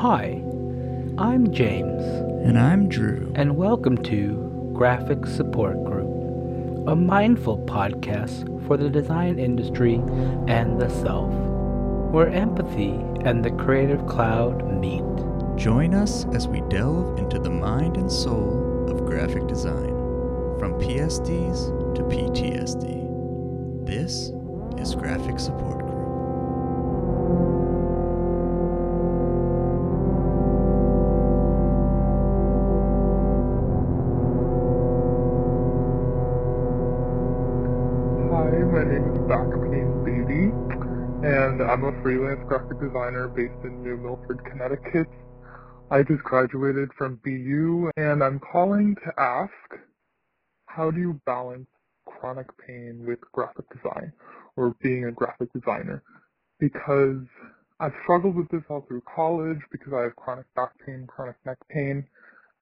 Hi, I'm James, And I'm Drew. and welcome to Graphic Support Group, a mindful podcast for the design industry and the self, where empathy and the creative cloud meet. Join us as we delve into the mind and soul of graphic design, from PSDs to PTSD. This is Graphic Support And I'm a freelance graphic designer based in New Milford, Connecticut. I just graduated from BU, and I'm calling to ask, how do you balance chronic pain with graphic design, or being a graphic designer? Because I've struggled with this all through college because I have chronic back pain, chronic neck pain,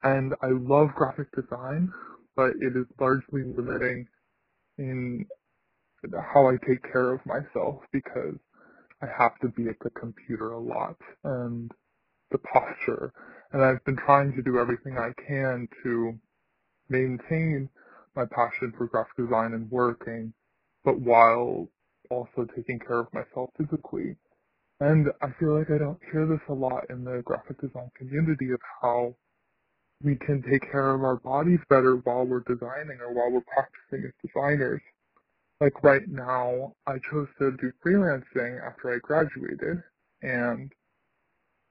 and I love graphic design, but it is largely limiting in how I take care of myself because I have to be at the computer a lot and the posture. And I've been trying to do everything I can to maintain my passion for graphic design and working, but while also taking care of myself physically. And I feel like I don't hear this a lot in the graphic design community of how we can take care of our bodies better while we're designing or while we're practicing as designers like right now, I chose to do freelancing after I graduated, and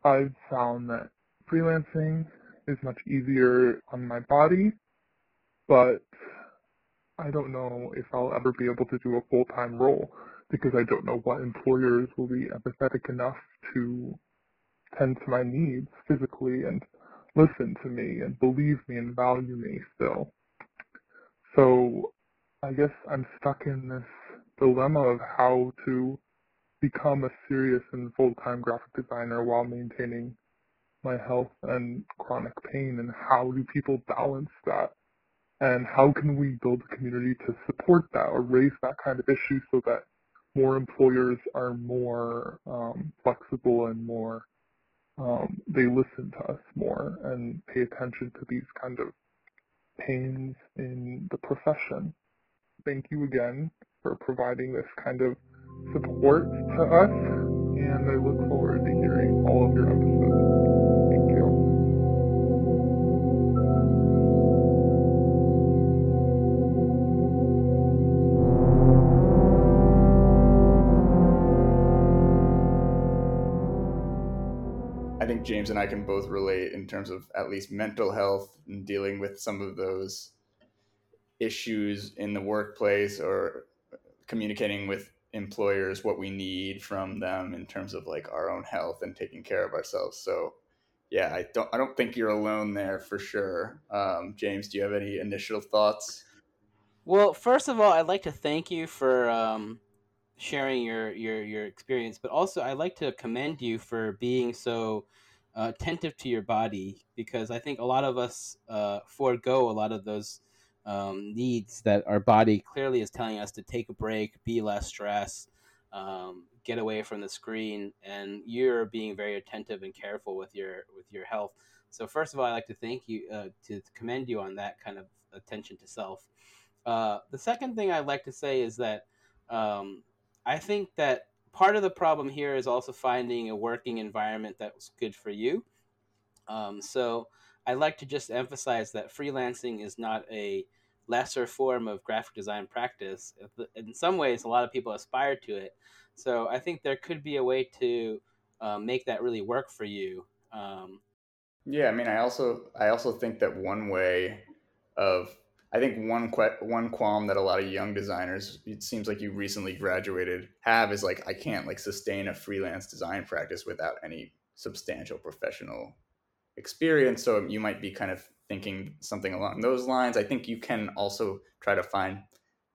I've found that freelancing is much easier on my body, but I don't know if I'll ever be able to do a full-time role because I don't know what employers will be empathetic enough to tend to my needs physically and listen to me and believe me and value me still. So I guess I'm stuck in this dilemma of how to become a serious and full-time graphic designer while maintaining my health and chronic pain and how do people balance that? And how can we build a community to support that or raise that kind of issue so that more employers are more um, flexible and more um, they listen to us more and pay attention to these kind of pains in the profession thank you again for providing this kind of support to us, and I look forward to hearing all of your episodes. Thank you. I think James and I can both relate in terms of at least mental health and dealing with some of those issues in the workplace or communicating with employers what we need from them in terms of like our own health and taking care of ourselves. So yeah, I don't I don't think you're alone there for sure. Um, James, do you have any initial thoughts? Well, first of all, I'd like to thank you for um, sharing your, your your experience, but also I'd like to commend you for being so uh, attentive to your body because I think a lot of us uh, forego a lot of those um, needs that our body clearly is telling us to take a break, be less stressed, um, get away from the screen, and you're being very attentive and careful with your with your health. So first of all, I'd like to thank you uh, to commend you on that kind of attention to self. Uh, the second thing I'd like to say is that um, I think that part of the problem here is also finding a working environment that's good for you. Um, so I'd like to just emphasize that freelancing is not a lesser form of graphic design practice. In some ways, a lot of people aspire to it. So I think there could be a way to uh, make that really work for you. Um, Yeah, I mean, I also I also think that one way of I think one que- one qualm that a lot of young designers it seems like you recently graduated have is like I can't like sustain a freelance design practice without any substantial professional experience. So you might be kind of thinking something along those lines. I think you can also try to find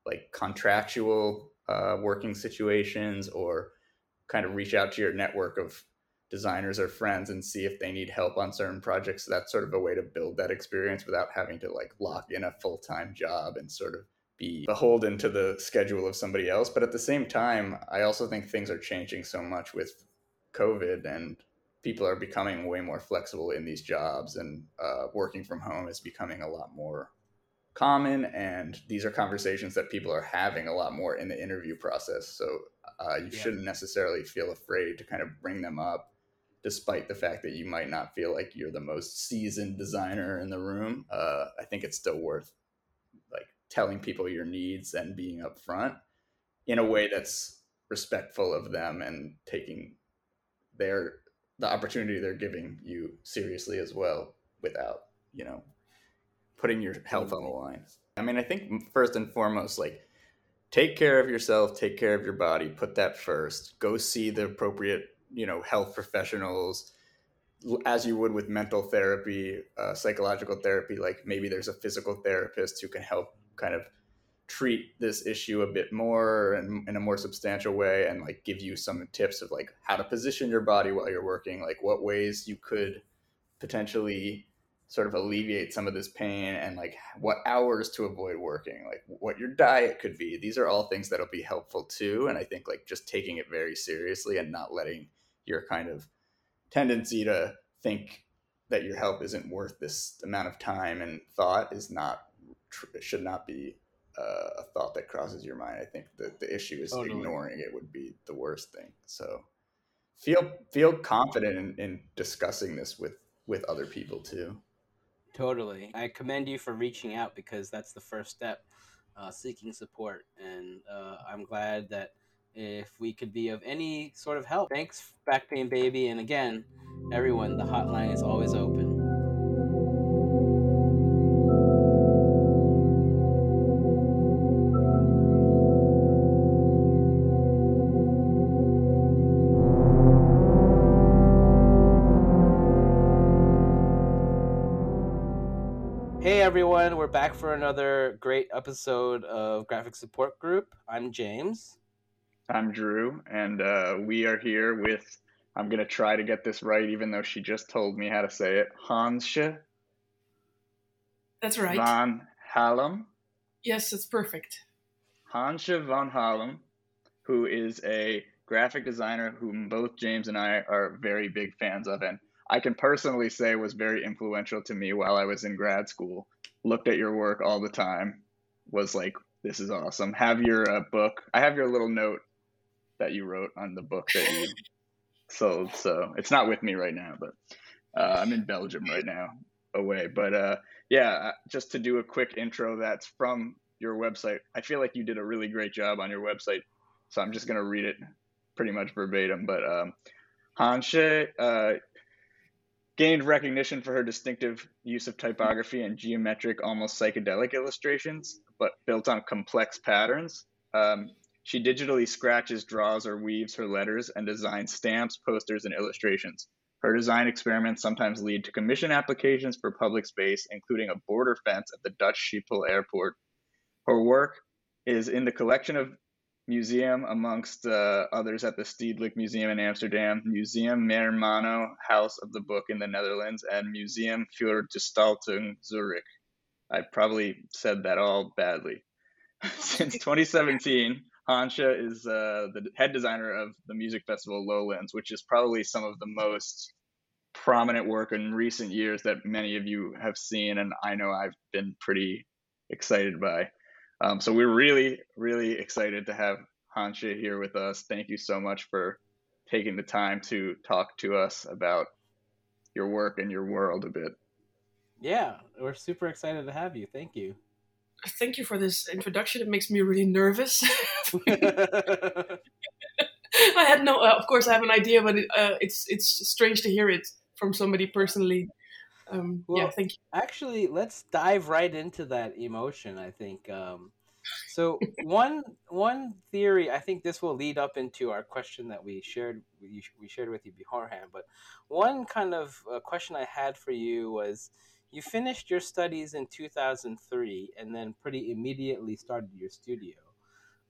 like contractual uh, working situations or kind of reach out to your network of designers or friends and see if they need help on certain projects. That's sort of a way to build that experience without having to like lock in a full time job and sort of be beholden to the schedule of somebody else. But at the same time, I also think things are changing so much with COVID and people are becoming way more flexible in these jobs, and uh, working from home is becoming a lot more common. And these are conversations that people are having a lot more in the interview process. So uh, you yeah. shouldn't necessarily feel afraid to kind of bring them up, despite the fact that you might not feel like you're the most seasoned designer in the room. Uh, I think it's still worth like telling people your needs and being upfront in a way that's respectful of them and taking their the opportunity they're giving you seriously as well without you know putting your health on the line. I mean i think first and foremost like take care of yourself take care of your body put that first. Go see the appropriate you know health professionals. As you would with mental therapy uh, psychological therapy like maybe there's a physical therapist who can help kind of treat this issue a bit more and in a more substantial way and like give you some tips of like how to position your body while you're working like what ways you could potentially sort of alleviate some of this pain and like what hours to avoid working like what your diet could be. These are all things that'll be helpful too and i think like just taking it very seriously and not letting your kind of tendency to think that your help isn't worth this amount of time and thought is not should not be uh, a thought that crosses your mind. I think that the issue is totally. ignoring it would be the worst thing. So feel feel confident in, in discussing this with with other people too. Totally, I commend you for reaching out because that's the first step, uh, seeking support, and uh, I'm glad that if we could be of any sort of help. Thanks, Back Pain Baby, and again, everyone, the hotline is always open. Everyone. We're back for another great episode of Graphic Support Group. I'm James. I'm Drew, and uh, we are here with. I'm gonna try to get this right, even though she just told me how to say it. Hansje. That's right. Van Halem. Yes, that's perfect. Hansje van Halem, who is a graphic designer whom both James and I are very big fans of, and I can personally say was very influential to me while I was in grad school. Looked at your work all the time, was like, this is awesome. Have your uh, book. I have your little note that you wrote on the book that you sold. So it's not with me right now, but uh, I'm in Belgium right now, away. But uh, yeah, uh, just to do a quick intro that's from your website. I feel like you did a really great job on your website. So I'm just going to read it pretty much verbatim. But um, Hansje, uh, gained recognition for her distinctive use of typography and geometric, almost psychedelic illustrations, but built on complex patterns. Um, she digitally scratches, draws, or weaves her letters and designs stamps, posters, and illustrations. Her design experiments sometimes lead to commission applications for public space, including a border fence at the Dutch Schiphol airport. Her work is in the collection of museum amongst uh, others at the Stedelijk Museum in Amsterdam, Museum Meermanno House of the Book in the Netherlands, and Museum für Gestaltung Zurich. I probably said that all badly. Since 2017, Hansje is uh, the head designer of the music festival Lowlands, which is probably some of the most prominent work in recent years that many of you have seen, and I know I've been pretty excited by. Um, so we're really, really excited to have Hansje here with us. Thank you so much for taking the time to talk to us about your work and your world a bit. Yeah, we're super excited to have you. Thank you. Thank you for this introduction. It makes me really nervous. I had no, uh, of course, I have an idea, but it, uh, it's it's strange to hear it from somebody personally. Um, well, yeah, thank you. Actually, let's dive right into that emotion. I think. Um, so one one theory, I think this will lead up into our question that we shared we shared with you beforehand. But one kind of uh, question I had for you was, you finished your studies in 2003, and then pretty immediately started your studio.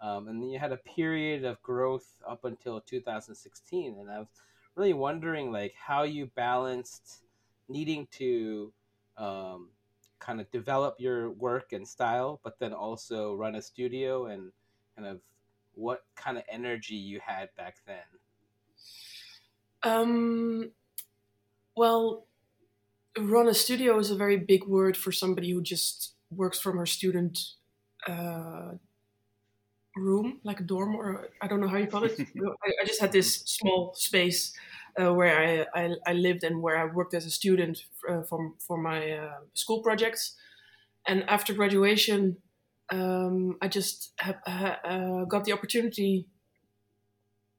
Um, and then you had a period of growth up until 2016 and i was really wondering like how you balanced needing to um, kind of develop your work and style, but then also run a studio and kind of what kind of energy you had back then? Um, Well, run a studio is a very big word for somebody who just works from her student uh, room, like a dorm, or I don't know how you call it. I, I, just had this small space uh, where I, I, I, lived and where I worked as a student uh, for, for my uh, school projects. And after graduation, um, I just have, uh, got the opportunity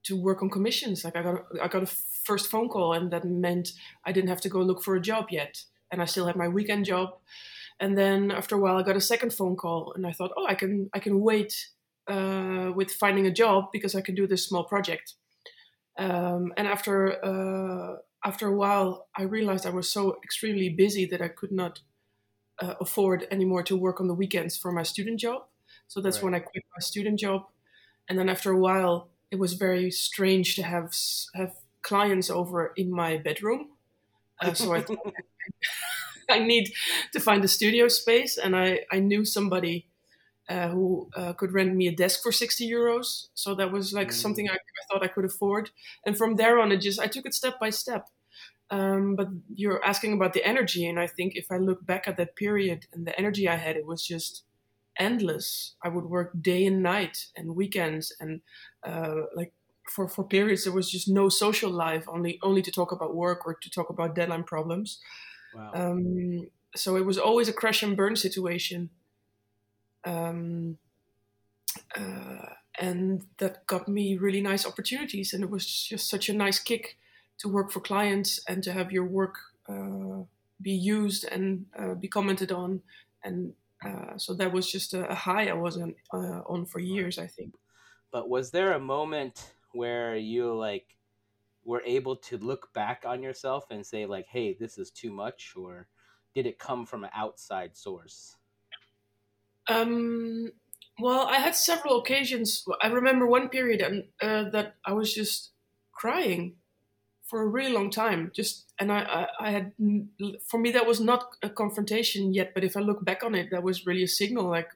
to work on commissions. Like I got, I got a first phone call, and that meant I didn't have to go look for a job yet, and I still had my weekend job. And then after a while, I got a second phone call, and I thought, oh, I can, I can wait uh, with finding a job because I can do this small project. Um, and after uh, after a while, I realized I was so extremely busy that I could not uh, afford anymore to work on the weekends for my student job. So that's right. when I quit my student job. And then after a while, it was very strange to have have clients over in my bedroom. Uh, so I thought I need to find a studio space, and I I knew somebody uh, who uh, could rent me a desk for 60 euros. So that was like mm. something I, I, thought I could afford. And from there on, it just, I took it step by step. Um, but you're asking about the energy. And I think if I look back at that period and the energy I had, it was just endless. I would work day and night and weekends. And uh, like for, for periods, there was just no social life, only, only to talk about work or to talk about deadline problems. Wow. Um, so it was always a crash and burn situation um, uh, and that got me really nice opportunities. And it was just such a nice kick to work for clients and to have your work uh, be used and uh, be commented on. And uh, so that was just a, a high I was uh, on for years, I think. But was there a moment where you like were able to look back on yourself and say like, "Hey, this is too much," or did it come from an outside source? Um, well, I had several occasions. I remember one period and, uh, that I was just crying for a really long time. Just and I, I, I, had for me that was not a confrontation yet, but if I look back on it, that was really a signal. Like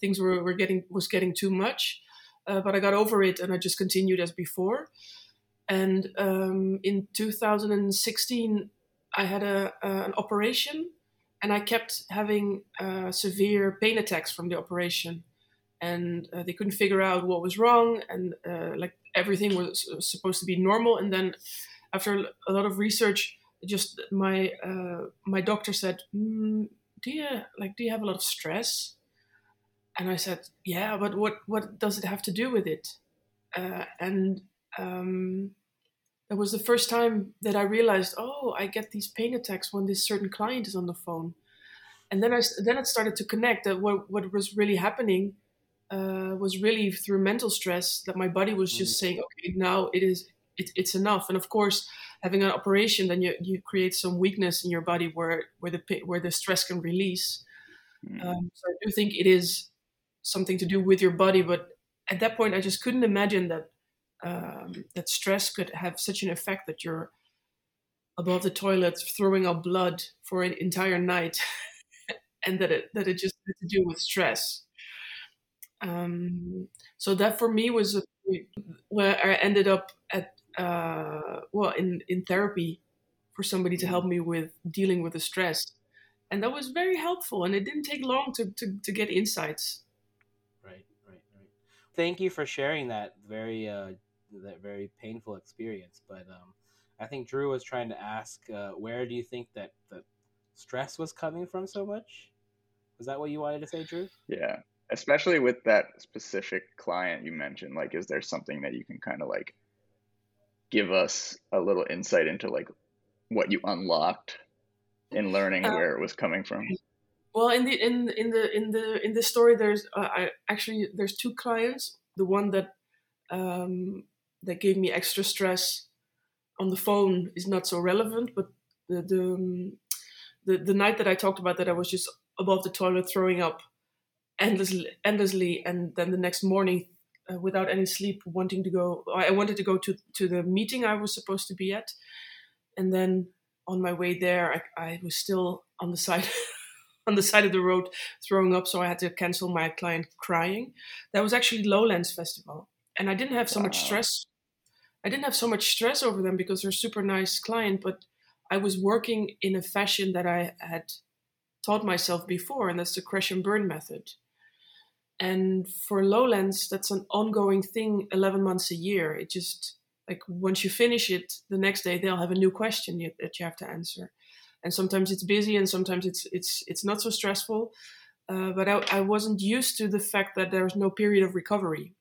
things were, were getting was getting too much. Uh, but I got over it and I just continued as before. And um, in 2016, I had a, uh, an operation and I kept having uh, severe pain attacks from the operation, and uh, they couldn't figure out what was wrong, and uh, like everything was supposed to be normal, and then after a lot of research, just my uh, my doctor said, mm, "Do you like do you have a lot of stress?" And I said, "Yeah, but what what does it have to do with it?" Uh, and um, it was the first time that I realized, oh, I get these pain attacks when this certain client is on the phone, and then I then it started to connect that what what was really happening uh, was really through mental stress that my body was just mm. saying, okay, now it is it, it's enough. And of course, having an operation, then you you create some weakness in your body where where the where the stress can release. Mm. Um, so I do think it is something to do with your body, but at that point, I just couldn't imagine that um, that stress could have such an effect that you're above the toilet throwing up blood for an entire night and that it that it just had to do with stress. Um, so that for me was a, where i ended up at uh, well in in therapy for somebody to help me with dealing with the stress. And that was very helpful and it didn't take long to, to, to get insights. Right right right. Thank you for sharing that very uh, that very painful experience. But um, I think Drew was trying to ask, uh, where do you think that the stress was coming from so much? Was that what you wanted to say, Drew? Yeah, especially with that specific client you mentioned. Like, is there something that you can kind of like give us a little insight into like what you unlocked in learning uh, where it was coming from? Well, in the in in the in the in the story, there's uh, I, actually there's two clients. The one that um, that gave me extra stress on the phone is not so relevant. But the the um, the, the night that I talked about that I was just above the toilet throwing up endlessly, endlessly, and then the next morning uh, without any sleep, wanting to go. I wanted to go to to the meeting I was supposed to be at, and then on my way there, I, I was still on the side. on the side of the road throwing up so i had to cancel my client crying that was actually lowlands festival and i didn't have so wow. much stress I didn't have so much stress over them because they're super nice client, but I was working in a fashion that I had taught myself before, and that's the crash and burn method. And for Lowlands, that's an ongoing thing 11 months a year. It just, like, once you finish it, the next day they'll have a new question that you have to answer. And sometimes it's busy and sometimes it's, it's, it's not so stressful. Uh, but I, I, wasn't used to the fact that there's no period of recovery.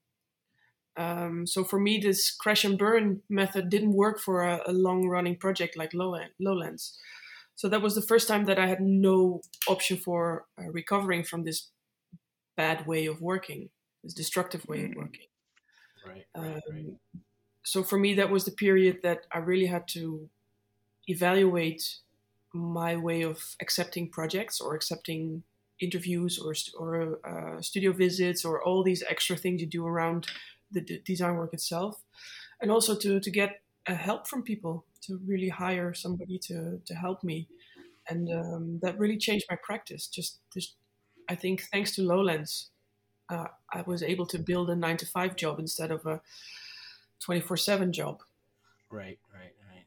Um, so for me, this crash and burn method didn't work for a, a long running project like Lowlands. So that was the first time that I had no option for uh, recovering from this bad way of working, this destructive way of mm. working. Right, right, um, right. So for me, that was the period that I really had to evaluate my way of accepting projects or accepting interviews or or uh, studio visits or all these extra things you do around the d- design work itself, and also to to get uh, help from people to really hire somebody to to help me, and um, that really changed my practice. Just, just I think thanks to Lowlands, uh, I was able to build a nine to five job instead of a twenty four seven job. Right, right, right.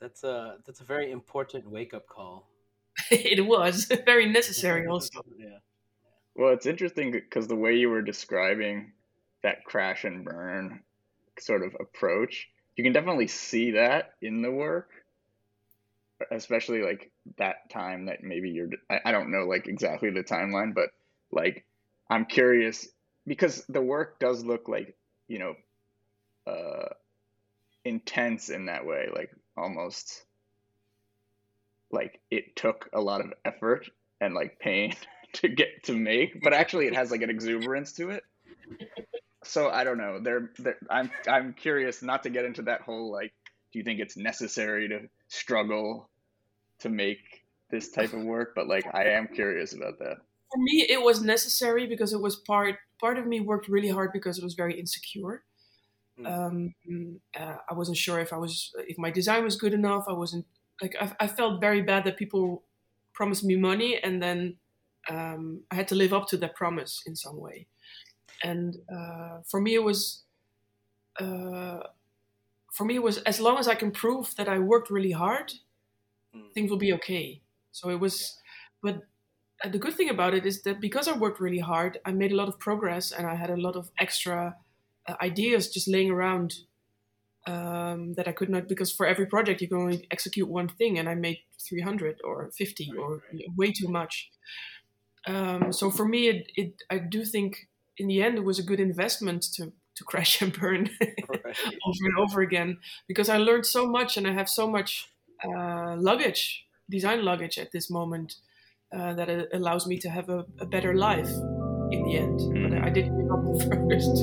That's a that's a very important wake up call. it was very necessary, also. yeah. Well, it's interesting because the way you were describing that crash and burn sort of approach, you can definitely see that in the work especially like that time that maybe you're I, I don't know like exactly the timeline but like i'm curious because the work does look like you know uh intense in that way like almost like it took a lot of effort and like pain to get to make but actually it has like an exuberance to it so i don't know. There i'm i'm curious not to get into that whole like do you think it's necessary to struggle to make this type of work? But like i am curious about that. For me it was necessary because it was part part of me worked really hard because it was very insecure. Mm. um, uh, i wasn't sure if i was if my design was good enough. I wasn't like i, I felt very bad that people promised me money and then um, i had to live up to that promise in some way and uh, for me it was uh, for me it was as long as i can prove that i worked really hard mm. things will be okay. So it was, yeah. but uh, the good thing about it is that because I worked really hard, I made a lot of progress and I had a lot of extra uh, ideas just laying around um, that I could not because for every project you can only execute one thing, and I made 300 or 50 right, or right. way too much. Um, so for me, it, it, I do think in the end it was a good investment to to crash and burn right. over and over again because I learned so much and I have so much uh, luggage, design luggage at this moment uh, that it allows me to have a, a, better life in the end. But I didn't give up the first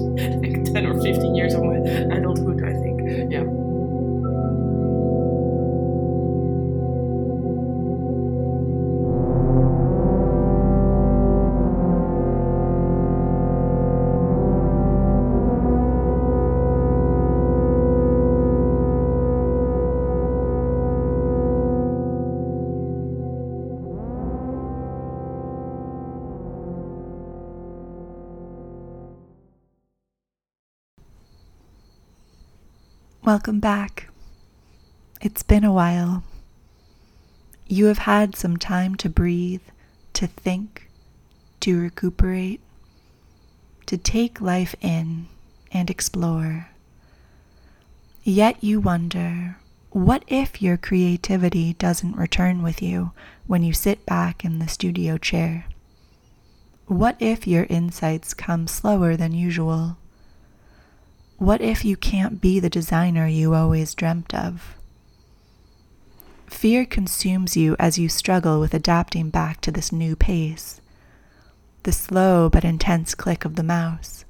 like 10 or 15 years of my adulthood, I think. Yeah. Welcome back. It's been a while. You have had some time to breathe, to think, to recuperate, to take life in and explore. Yet you wonder what if your creativity doesn't return with you when you sit back in the studio chair? What if your insights come slower than usual? What if you can't be the designer you always dreamt of? Fear consumes you as you struggle with adapting back to this new pace. The slow but intense click of the mouse,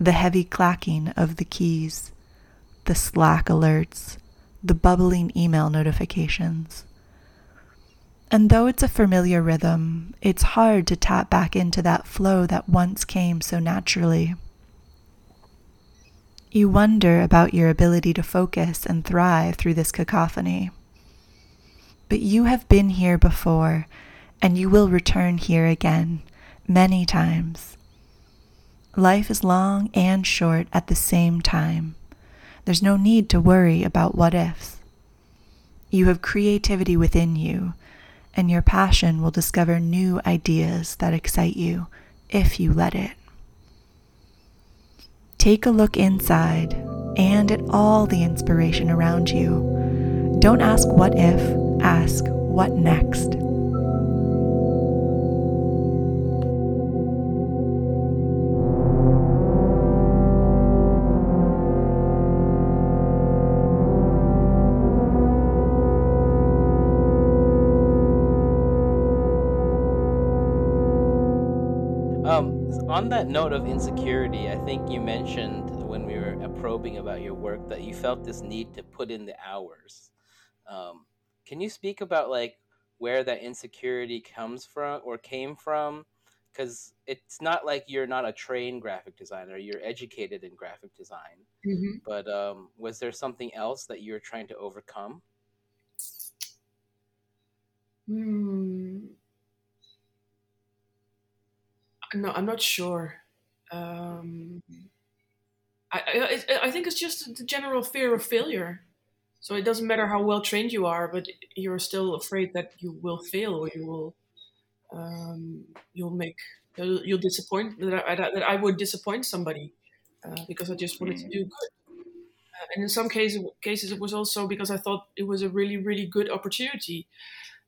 the heavy clacking of the keys, the Slack alerts, the bubbling email notifications. And though it's a familiar rhythm, it's hard to tap back into that flow that once came so naturally. You wonder about your ability to focus and thrive through this cacophony. But you have been here before, and you will return here again many times. Life is long and short at the same time. There's no need to worry about what ifs. You have creativity within you, and your passion will discover new ideas that excite you if you let it. Take a look inside and at all the inspiration around you. Don't ask what if, ask what next. Um, on that note of insecurity, I think you mentioned when we were probing about your work that you felt this need to put in the hours. Um, can you speak about like where that insecurity comes from or came from? Because it's not like you're not a trained graphic designer; you're educated in graphic design. Mm-hmm. But um, was there something else that you were trying to overcome? Hmm. No, I'm not sure. Um, I, I, I think it's just the general fear of failure. So it doesn't matter how well trained you are, but you're still afraid that you will fail or you will um, you'll make you'll, you'll disappoint that I, that I would disappoint somebody uh, because I just wanted to do good. Uh, and in some cases, cases it was also because I thought it was a really really good opportunity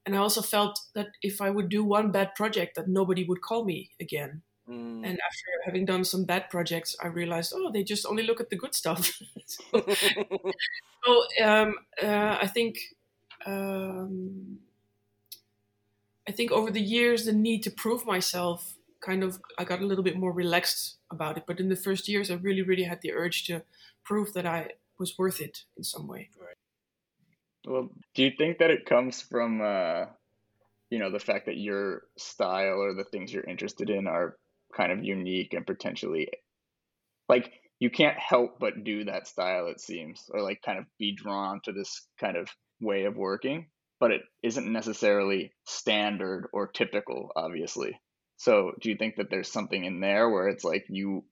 and I also felt that if I would do one bad project, that nobody would call me again. Mm. And after having done some bad projects, I realized, oh, they just only look at the good stuff. so, so um, uh, I think um, I think over the years, the need to prove myself kind of I got a little bit more relaxed about it. But in the first years, I really, really had the urge to prove that I was worth it in some way. Right. Well, do you think that it comes from, uh, you know, the fact that your style or the things you're interested in are kind of unique and potentially, like, you can't help but do that style, it seems, or like kind of be drawn to this kind of way of working, but it isn't necessarily standard or typical, obviously. So, do you think that there's something in there where it's like you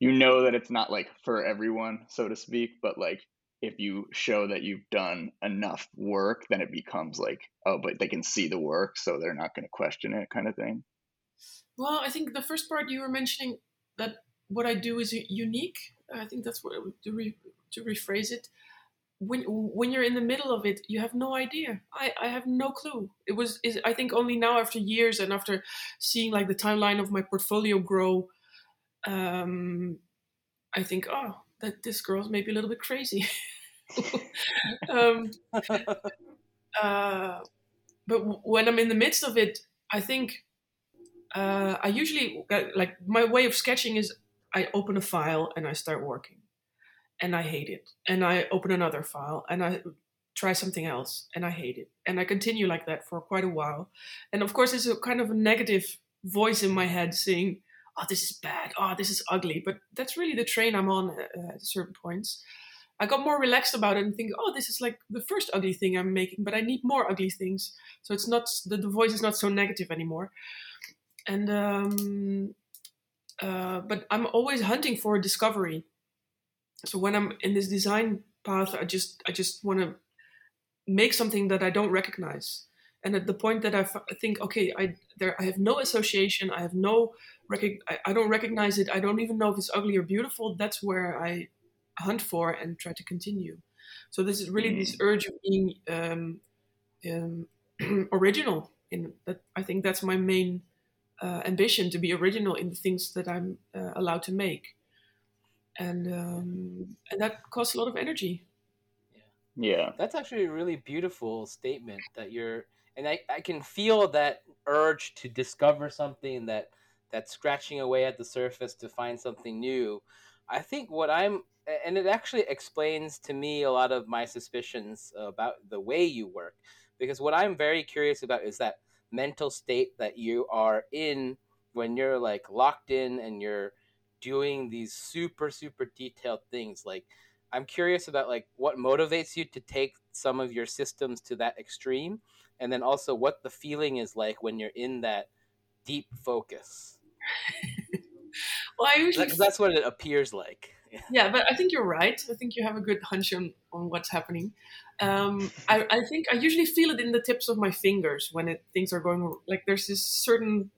you know that it's not like for everyone, so to speak, but like if you show that you've done enough work, then it becomes like, oh, but they can see the work, so they're not going to question it, kind of thing. Well, I think the first part you were mentioning that what I do is unique. I think that's what to, re, to rephrase it. When when you're in the middle of it, you have no idea. I, I have no clue. It was is I think only now after years and after seeing like the timeline of my portfolio grow, um, I think oh that this girl's maybe a little bit crazy. um, uh, but when I'm in the midst of it, I think uh, I usually like my way of sketching is I open a file and I start working, and I hate it, and I open another file and I try something else and I hate it, and I continue like that for quite a while, and of course, it's a kind of a negative voice in my head saying, "Oh, this is bad. Oh, this is ugly," but that's really the train I'm on uh, at certain points. I got more relaxed about it and think, oh, this is like the first ugly thing I'm making, but I need more ugly things. So it's not the, the voice is not so negative anymore. And um, uh, but I'm always hunting for discovery. So when I'm in this design path, I just I just want to make something that I don't recognize. And at the point that I think, okay, I there I have no association, I have no rec- I, I don't recognize it, I don't even know if it's ugly or beautiful. That's where I hunt for and try to continue. So this is really this mm. urge of being um, um, original. In that, I think that's my main uh, ambition to be original in the things that I'm uh, allowed to make, and um, and that costs a lot of energy. Yeah. yeah, that's actually a really beautiful statement that you're, and I, I can feel that urge to discover something that that's scratching away at the surface to find something new. I think what I'm and it actually explains to me a lot of my suspicions about the way you work. Because what i'm very curious about is that mental state that you are in when you're like locked in and you're doing these super super detailed things. Like i'm curious about like what motivates you to take some of your systems to that extreme and then also what the feeling is like when you're in that deep focus well i usually that's what it appears like yeah, but I think you're right. I think you have a good hunch on, on what's happening. Um, I, I think I usually feel it in the tips of my fingers when it, things are going like there's this certain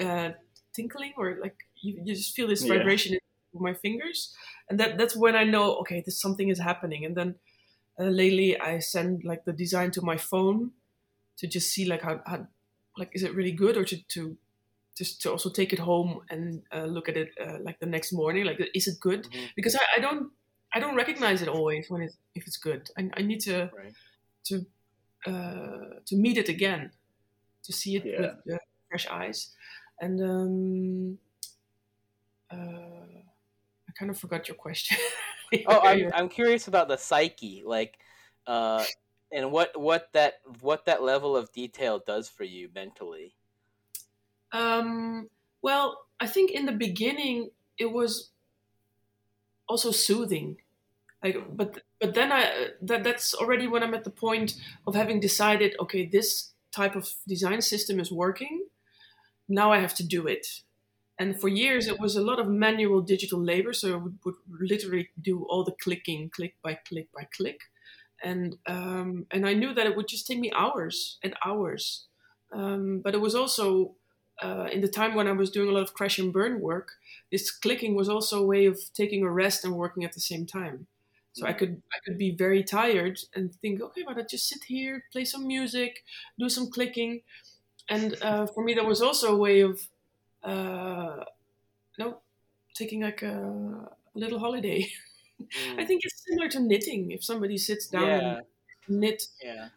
uh, tinkling or like you, you just feel this Yeah. vibration in my fingers, and that that's when I know okay, this something is happening. And then uh, lately I send like the design to my phone to just see like how, how like is it really good or to, to just to also take it home and uh, look at it uh, like the next morning like is it good Mhm. because I, I don't I don't recognize it always when it if it's good I, I need to Right. to uh, to meet it again to see it Yeah. with uh, fresh eyes and um, uh, I kind of forgot your question Oh, I'm I'm curious about the psyche, like, uh, and what what that what that level of detail does for you mentally. Um, well, I think in the beginning it was also soothing. Like, but but then I that that's already when I'm at the point of having decided, okay, this type of design system is working. Now I have to do it. And for years it was a lot of manual digital labor, so I would, would literally do all the clicking, click by click by click, and um, and I knew that it would just take me hours and hours. Um, but it was also uh, in the time when I was doing a lot of crash and burn work, this clicking was also a way of taking a rest and working at the same time. So I could I could be very tired and think, okay, but I just sit here, play some music, do some clicking, and uh, for me that was also a way of, uh, no, taking like a, a little holiday. I think it's similar to knitting. If somebody sits down Yeah, and knit yeah,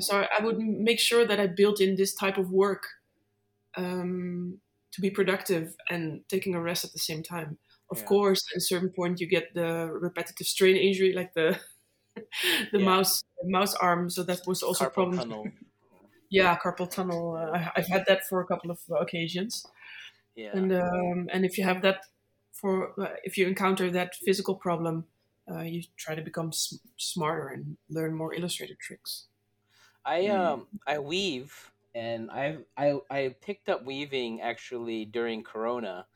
so I, would make sure that I built in this type of work um, to be productive and taking a rest at the same time. Of Yeah. course, at a certain point, you get the repetitive strain injury, like the the Yeah. mouse mouse arm. So that was also a carpal problem. tunnel. Yeah, carpal tunnel. Uh, I, I've had that for a couple of occasions, Yeah, and um, and if you have that for uh, if you encounter that physical problem, uh, you try to become s- smarter and learn more illustrated tricks. I Mm. um I weave, and I I I picked up weaving actually during Corona.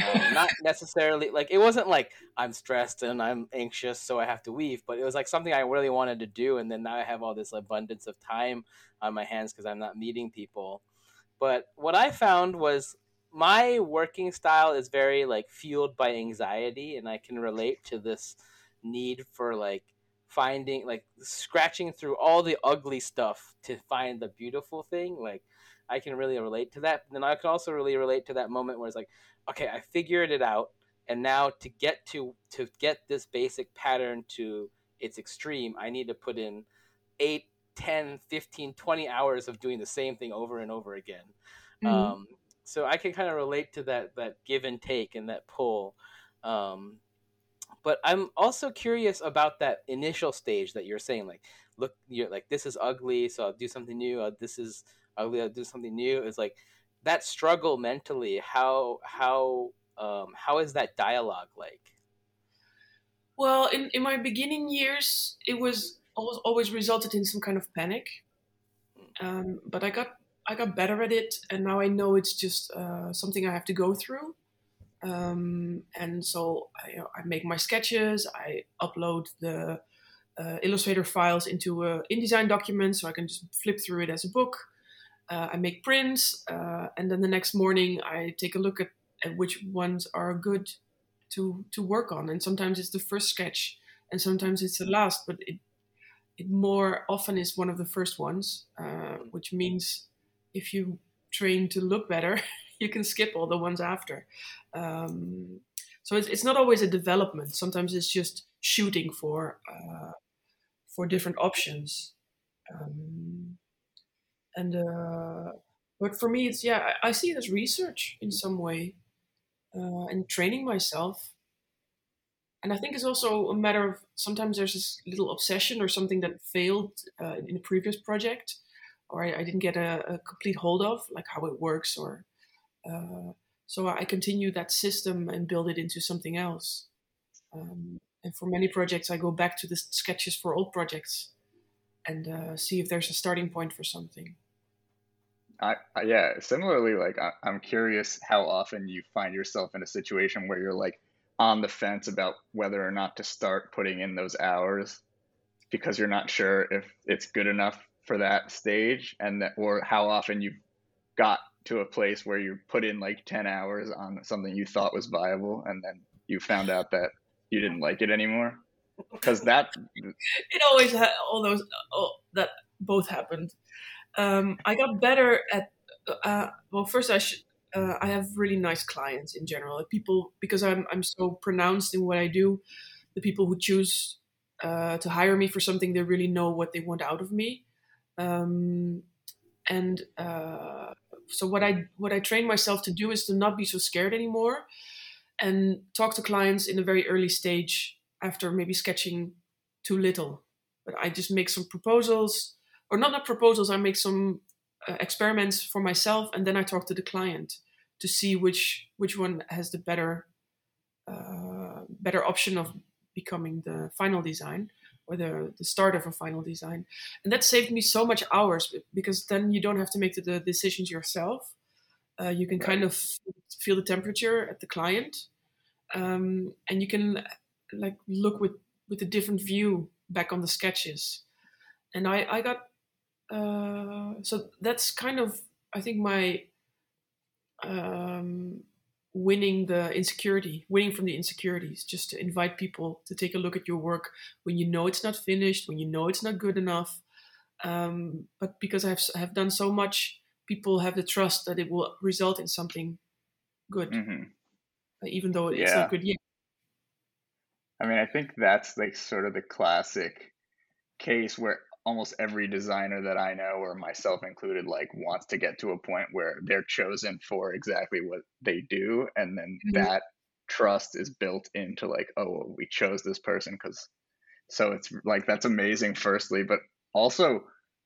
Um, not necessarily like it wasn't like I'm stressed and I'm anxious, so I have to weave. But it was like something I really wanted to do, and then now I have all this abundance of time on my hands because I'm not meeting people. But what I found was my working style is very like fueled by anxiety, and I can relate to this need for like finding like scratching through all the ugly stuff to find the beautiful thing like i can really relate to that then i can also really relate to that moment where it's like okay i figured it out and now to get to to get this basic pattern to its extreme i need to put in 8 10 15 20 hours of doing the same thing over and over again Mhm. um, so i can kind of relate to that that give and take and that pull um, but i'm also curious about that initial stage that you're saying like look you're like this is ugly so i'll do something new uh, this is ugly i'll do something new. It's like that struggle mentally how how um, how is that dialogue like? Well, in, in my beginning years, it was always, always resulted in some kind of panic. Um, but I got I got better at it, and now I know it's just uh, something I have to go through. Um, and so I, I make my sketches. I upload the uh, Illustrator files into an InDesign document, so I can just flip through it as a book. Uh, I make prints, uh, and then the next morning I take a look at, at which ones are good to to work on and sometimes it's the first sketch and sometimes it's the last but it it more often is one of the first ones uh, which means if you train to look better you can skip all the ones after. Um, so it's, it's not always a development. Sometimes it's just shooting for uh, for different options. Um, and uh, but for me it's yeah I, I see it as research in some way uh, and training myself. And I think it's also a matter of sometimes there's this little obsession or something that failed uh, in a previous project, or I, I didn't get a, a complete hold of, like how it works, or uh, so I continue that system and build it into something else. Um, and for many projects, I go back to the sketches for old projects and uh, see if there's a starting point for something. I, I yeah, similarly, like I, I'm curious how often you find yourself in a situation where you're like on the fence about whether or not to start putting in those hours because you're not sure if it's good enough for that stage and that or how often you've got to a place where you put in like 10 hours on something you thought was viable and then you found out that you didn't like it anymore? Because that it always had all those oh, that both happened. Um, i got better at uh, well first i should uh, i have really nice clients in general. Like people because i'm i'm so pronounced in what i do the people who choose uh, to hire me for something they really know what they want out of me um, and uh, so what I what I train myself to do is to not be so scared anymore, and talk to clients in a very early stage after maybe sketching too little. But I just make some proposals, or not not proposals. I make some uh, experiments for myself, and then I talk to the client to see which which one has the better uh, better option of becoming the final design or the, the start of a final design. And that saved me so much hours because then you don't have to make the, the decisions yourself. Uh, you can kind of feel the temperature at the client, um, and you can like look with with a different view back on the sketches. And I I got uh, so that's kind of I think my um, winning the insecurity, winning from the insecurities, just to invite people to take a look at your work when you know it's not finished, when you know it's not good enough. Um, but because I've have done so much, people have the trust that it will result in something good, mm-hmm. even though it's yeah. not good yet. I mean, I think that's like sort of the classic case where almost every designer that I know, or myself included, like wants to get to a point where they're chosen for exactly what they do, and then mm-hmm. that trust is built into like, oh, well, we chose this person because. So it's like that's amazing, firstly, but also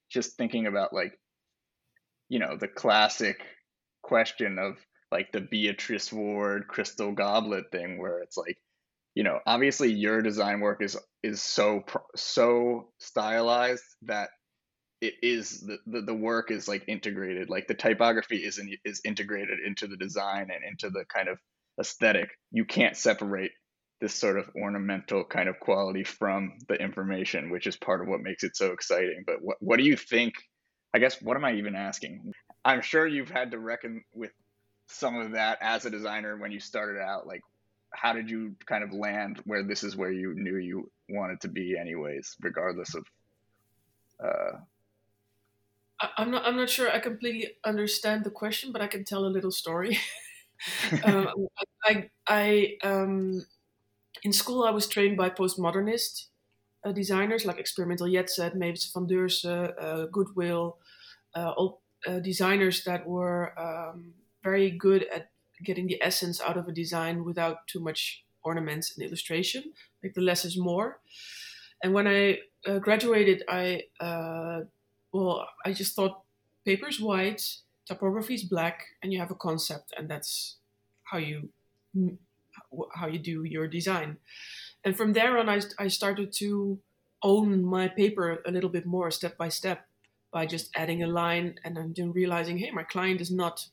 just thinking about like, you know, the classic question of like the Beatrice Warde crystal goblet thing, where it's like, you know obviously your design work is is so so stylized that it is the, the, the work is like integrated like the typography is in, is integrated into the design and into the kind of aesthetic. You can't separate this sort of ornamental kind of quality from the information which is part of what makes it so exciting. But what, what do you think i guess what am i even asking? I'm sure you've had to reckon with some of that as a designer when you started out like how did you kind of land where this is where you knew you wanted to be anyways regardless of uh... i'm not i'm not sure i completely understand the question but i can tell a little story. Um, i i um in school i was trained by postmodernist uh, designers like experimental Jetset, Mevis van Deursen, uh, Goodwill, uh, all uh, designers that were um, very good at getting the essence out of a design without too much ornaments and illustration. Like the less is more. And when I uh, graduated, I uh, well, I just thought paper is white, typography is black, and you have a concept, and that's how you how you do your design. And from there on, I, I started to own my paper a little bit more, step by step, by just adding a line, and then realizing, hey, my client is not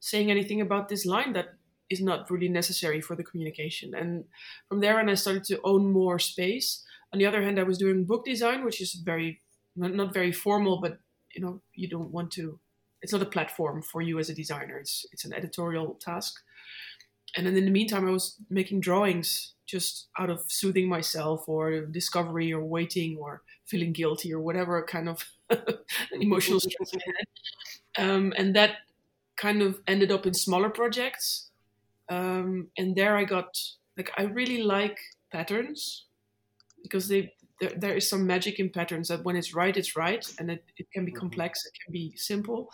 saying anything about this line that is not really necessary for the communication. And from there on, I started to own more space. On the other hand, I was doing book design, which is very not, very formal, but you know, you don't want to. It's not a platform for you as a designer. It's it's an editorial task. And then in the meantime, I was making drawings just out of soothing myself, or discovery, or waiting, or feeling guilty, or whatever kind of emotional stress I had. Um, and that kind of ended up in smaller projects. Um, and there I got like I really like patterns because they there, there is some magic in patterns that when it's right, it's right, and it, it can be mm-hmm. complex, it can be simple.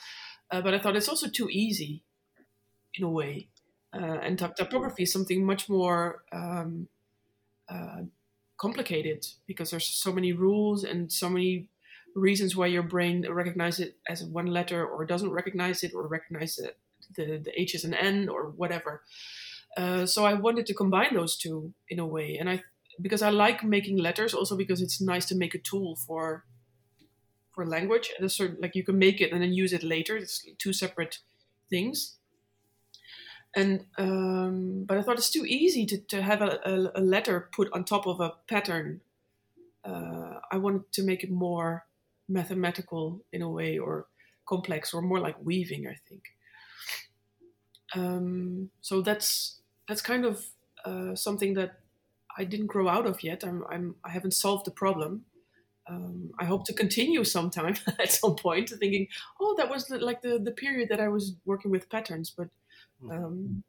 Uh, but I thought it's also too easy in a way. Uh, and typography is something much more um, uh, complicated because there's so many rules and so many reasons why your brain recognizes it as one letter or doesn't recognize it or recognize it, the, the H as an N or whatever. Uh, so I wanted to combine those two in a way. And I, because I like making letters also because it's nice to make a tool for, for language. And sort like you can make it and then use it later. It's two separate things. and um, but I thought it's too easy to, to have a, a, a letter put on top of a pattern. Uh, I wanted to make it more mathematical in a way, or complex, or more like weaving. I think. Um, so that's that's kind of uh, something that I didn't grow out of yet. I'm, I'm I haven't solved the problem. Um, I hope to continue sometime at some point, thinking, oh, that was the, like the the period that I was working with patterns, but. Hmm. Um,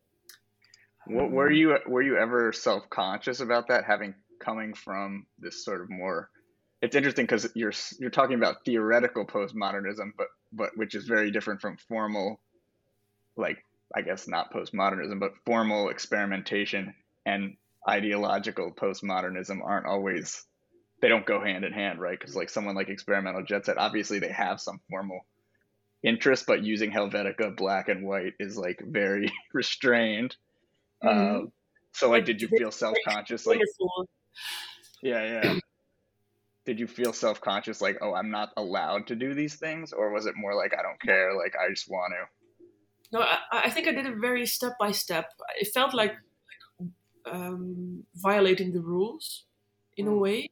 what, were you were you ever self conscious about that, having coming from this sort of more? It's interesting because you're you're talking about theoretical postmodernism, but but which is very different from formal, like I guess not postmodernism, but formal experimentation and ideological postmodernism aren't always they don't go hand in hand, right? Because like someone like experimental jet set, obviously they have some formal interest, but using Helvetica black and white is like very restrained. Mm-hmm. Uh, so like, did you feel self conscious? Like, yeah, yeah. Did you feel self conscious? Like, oh, I'm not allowed to do these things, or was it more like I don't care? Like, I just want to. No, I, I think I did it very step by step. It felt like um, violating the rules in a mm. way.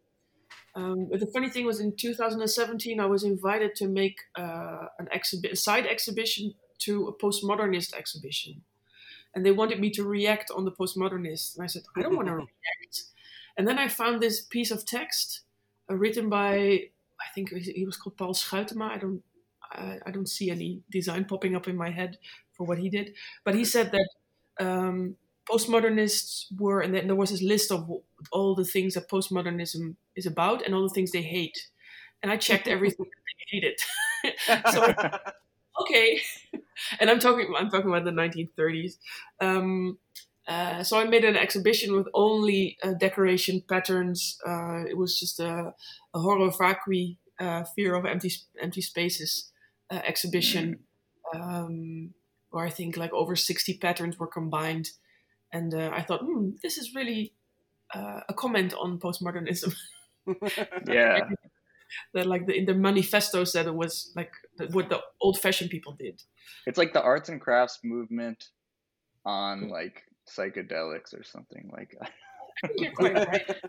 Um, but the funny thing was, in 2017, I was invited to make uh, an exhibi- a side exhibition to a postmodernist exhibition, and they wanted me to react on the postmodernist. And I said, I don't want to react. And then I found this piece of text written by, I think he was called Paul Schuitema. I don't, I, I, don't see any design popping up in my head for what he did, but he said that. Um, postmodernists were, and then there was this list of all the things that postmodernism is about and all the things they hate. And I checked everything they hated. so, okay. and I'm talking, I'm talking about the 1930s. Um, uh, so I made an exhibition with only uh, decoration patterns. Uh, it was just a, a horror vacui, uh, fear of empty empty spaces uh, exhibition, mm. um, where I think like over 60 patterns were combined and uh, I thought, hmm, this is really uh, a comment on postmodernism. yeah. that like the, in the manifesto said it was like the, what the old-fashioned people did. It's like the arts and crafts movement on like psychedelics or something like. Quite right.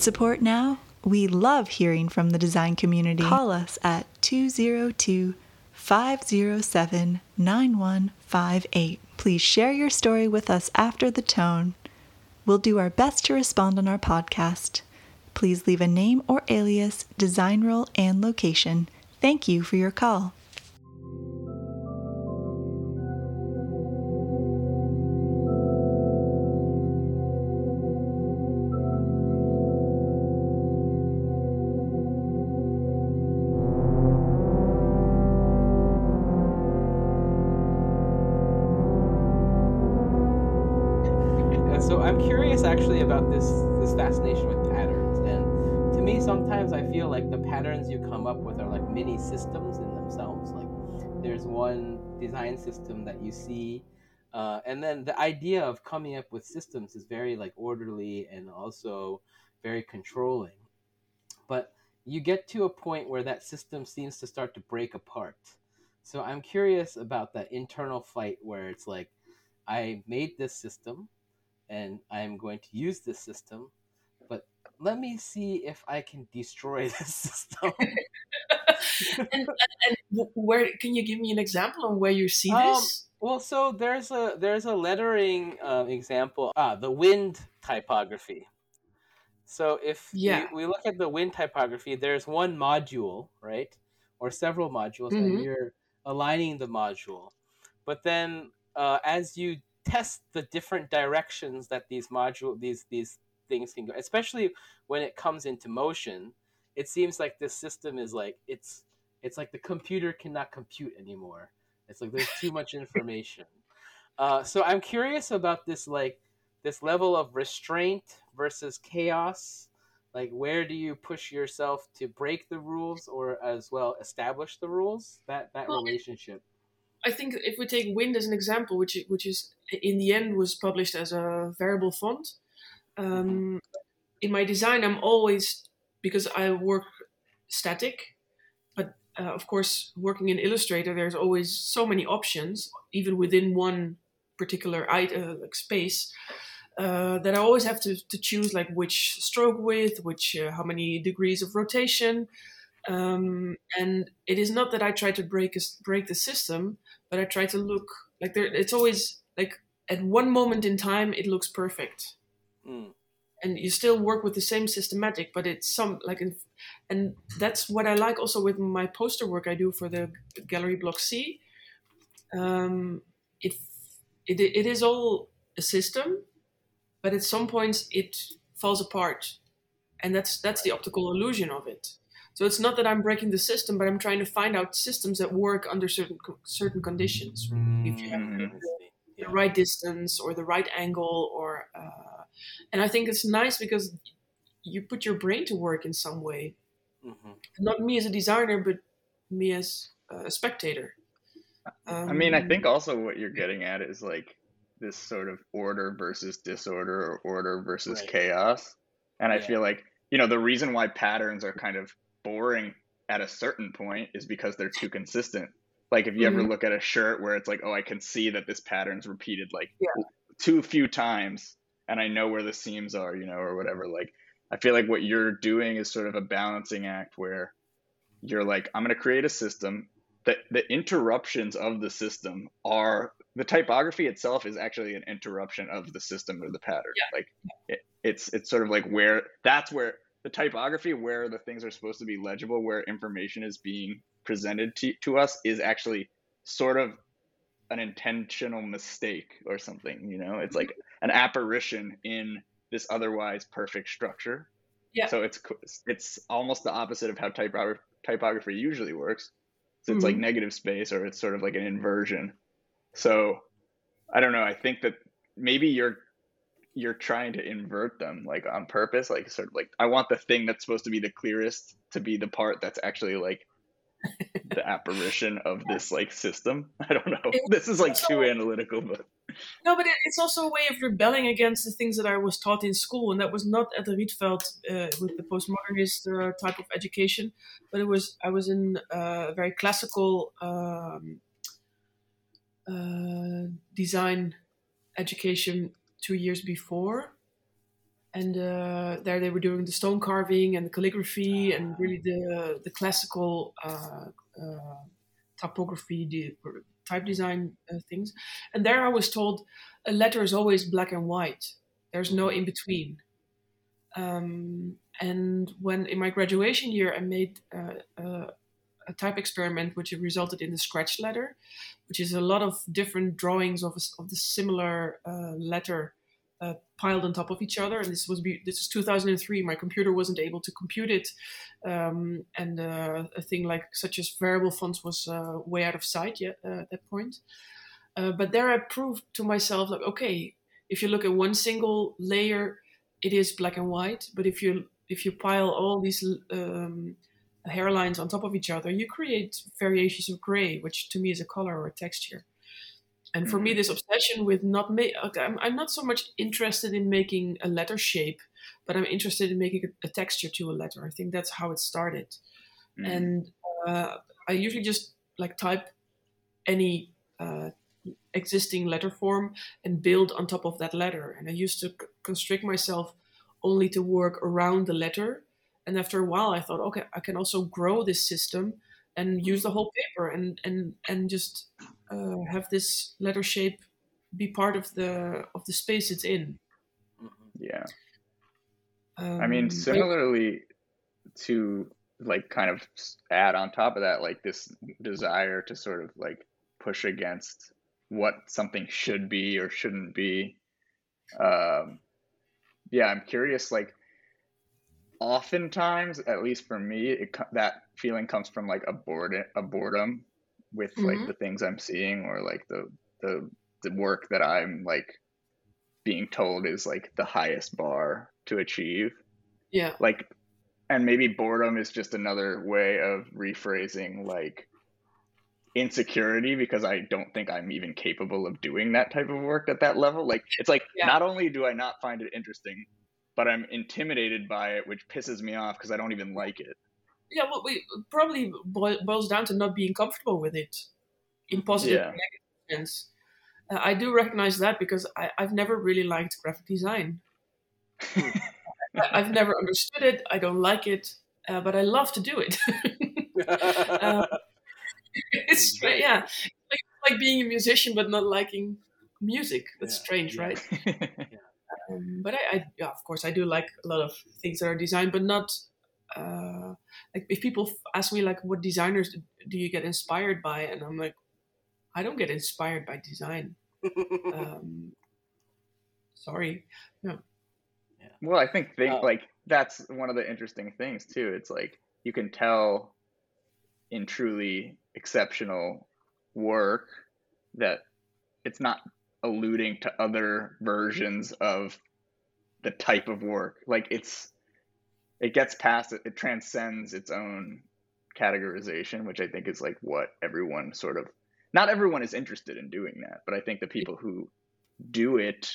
Need support now? We love hearing from the design community. Call us at 202 507 9158. Please share your story with us after the tone. We'll do our best to respond on our podcast. Please leave a name or alias, design role, and location. Thank you for your call. Design system that you see, uh, and then the idea of coming up with systems is very like orderly and also very controlling. But you get to a point where that system seems to start to break apart. So I'm curious about that internal fight where it's like, I made this system and I'm going to use this system, let me see if I can destroy this system. and, and, and, where can you give me an example on where you see um, this? Well, so there's a there's a lettering uh, example. Ah, the wind typography. So if yeah. we, we, look at the wind typography, there's one module, right, or several modules, mm-hmm. and you're aligning the module. But then, uh, as you test the different directions that these module these these things can go, especially when it comes into motion. It seems like this system is like it's it's like the computer cannot compute anymore. It's like there's too much information. Uh, so I'm curious about this like this level of restraint versus chaos. Like where do you push yourself to break the rules or as well establish the rules? That that well, relationship. I think if we take Wind as an example, which which is in the end was published as a variable font. Um, mm-hmm. in my design, I'm always because I work static, but uh, of course, working in Illustrator, there's always so many options, even within one particular uh, like space. Uh, that I always have to, to choose like which stroke width, which uh, how many degrees of rotation, um, and it is not that I try to break break the system, but I try to look like there. It's always like at one moment in time it looks perfect, mm. and you still work with the same systematic, but it's some like, in, and that's what I like also with my poster work I do for the gallery block C. Um, it, it it is all a system, but at some points it falls apart, and that's that's the optical illusion of it. So it's not that I'm breaking the system, but I'm trying to find out systems that work under certain certain conditions. If you have the, the, right distance or the right angle, or uh, and I think it's nice because you put your brain to work in some way. Mm-hmm. Not me as a designer, but me as a spectator. Um, I mean, I think also what you're getting at is like this sort of order versus disorder or order versus right. chaos. And I feel like, you know, the reason why patterns are kind of boring at a certain point is because they're too consistent. Like if you mm-hmm. ever look at a shirt where it's like, oh, I can see that this pattern's repeated like yeah. too few times and I know where the seams are, you know, or whatever. Like I feel like what you're doing is sort of a balancing act where you're like, I'm going to create a system that the interruptions of the system are the typography itself is actually an interruption of the system or the pattern. Yeah. Like it, it's it's sort of like where that's where the typography where the things are supposed to be legible, where information is being presented to, to us is actually sort of an intentional mistake or something, you know? It's like an apparition in this otherwise perfect structure. Yeah. So it's it's almost the opposite of how typography typography usually works. So it's mm-hmm. like negative space or it's sort of like an inversion. So I don't know. I think that maybe you're you're trying to invert them like on purpose. Like sort of like I want the thing that's supposed to be the clearest to be the part that's actually like the apparition of this like system. I don't know. This is like too analytical, but no, but it's also a way of rebelling against the things that I was taught in school, and that was not at the Rietveld uh, with the postmodernist uh, type of education, but it was I was in uh, a very classical um, uh, design education two years before, and uh, there they were doing the stone carving and the calligraphy and really the the classical uh, typography, the type design uh, things. And there I was told a letter is always black and white. There's no in between. Um, and when in my graduation year I made uh, a type experiment which resulted in the scratch letter, which is a lot of different drawings of, a, of the similar uh, letter uh, piled on top of each other. And this was be, this is 2003. My computer wasn't able to compute it, um, and uh, a thing like such as variable fonts was uh, way out of sight yet uh, at that point. Uh, but there, I proved to myself like, okay, if you look at one single layer, it is black and white. But if you if you pile all these um, hairlines on top of each other, you create variations of gray, which to me is a color or a texture. And for mm-hmm. me, this obsession with not make, I'm, I'm not so much interested in making a letter shape, but I'm interested in making a, a texture to a letter. I think that's how it started. Mm-hmm. And uh, I usually just like type any uh, existing letter form and build on top of that letter. And I used to c- constrict myself only to work around the letter and after a while i thought okay i can also grow this system and use the whole paper and and and just uh, have this letter shape be part of the of the space it's in. Yeah. Um, i mean um, similarly to like kind of add on top of that like this desire to sort of like push against what something should be or shouldn't be um yeah i'm curious like oftentimes, at least for me, it, that feeling comes from like a boredom, a boredom with Mhm. like the things I'm seeing or like the the the work that I'm like being told is like the highest bar to achieve. Yeah. Like and maybe boredom is just another way of rephrasing like insecurity because I don't think I'm even capable of doing that type of work at that level. Like it's like Yeah. not only do I not find it interesting, but I'm intimidated by it, which pisses me off because I don't even like it. Yeah, well, we probably boils down to not being comfortable with it, in positive Yeah. and negative sense. Uh, I do recognize that because I, I've never really liked graphic design. I, I've never understood it. I don't like it, uh, but I love to do it. Um, it's yeah, like, like being a musician but not liking music. That's Yeah, strange, yeah. right? Um, but I, I, yeah, of course, I do like a lot of things that are designed, but not uh, like if people ask me like, what designers do you get inspired by, and I'm like, I don't get inspired by design. Um, sorry. Well, I think think Uh, like that's one of the interesting things too. It's like you can tell in truly exceptional work that it's not alluding to other versions of the type of work. Like it's it gets past it, it transcends its own categorization, which I think is like what everyone sort of not everyone is interested in doing that, but I think the people who do it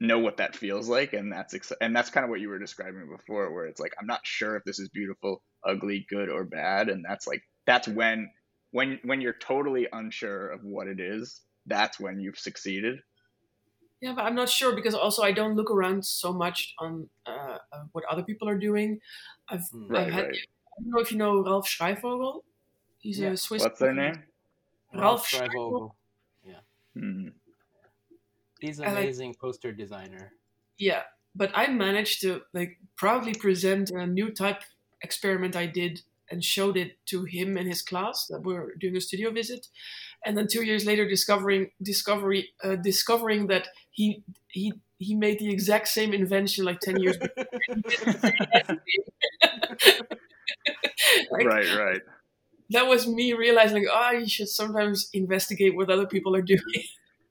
know what that feels like and that's and that's kind of what you were describing before where it's like i'm not sure if this is beautiful ugly good or bad and that's like that's when when when you're totally unsure of what it is that's when you've succeeded Yeah, but I'm not sure because also I don't look around so much on uh, uh, what other people are doing. I've, Hmm. right I've had, right I don't know if you know Ralph Schraivogel. He's Yeah. a Swiss. what's their name Ralph Schraivogel. Hmm. He's an I like- amazing poster designer. Yeah, but I managed to like proudly present a new type experiment I did and showed it to him and his class that we were doing a studio visit, and then two years later discovering discovery uh, discovering that he he he made the exact same invention like ten years before. Like, right right That was me realizing, like, oh, you should sometimes investigate what other people are doing.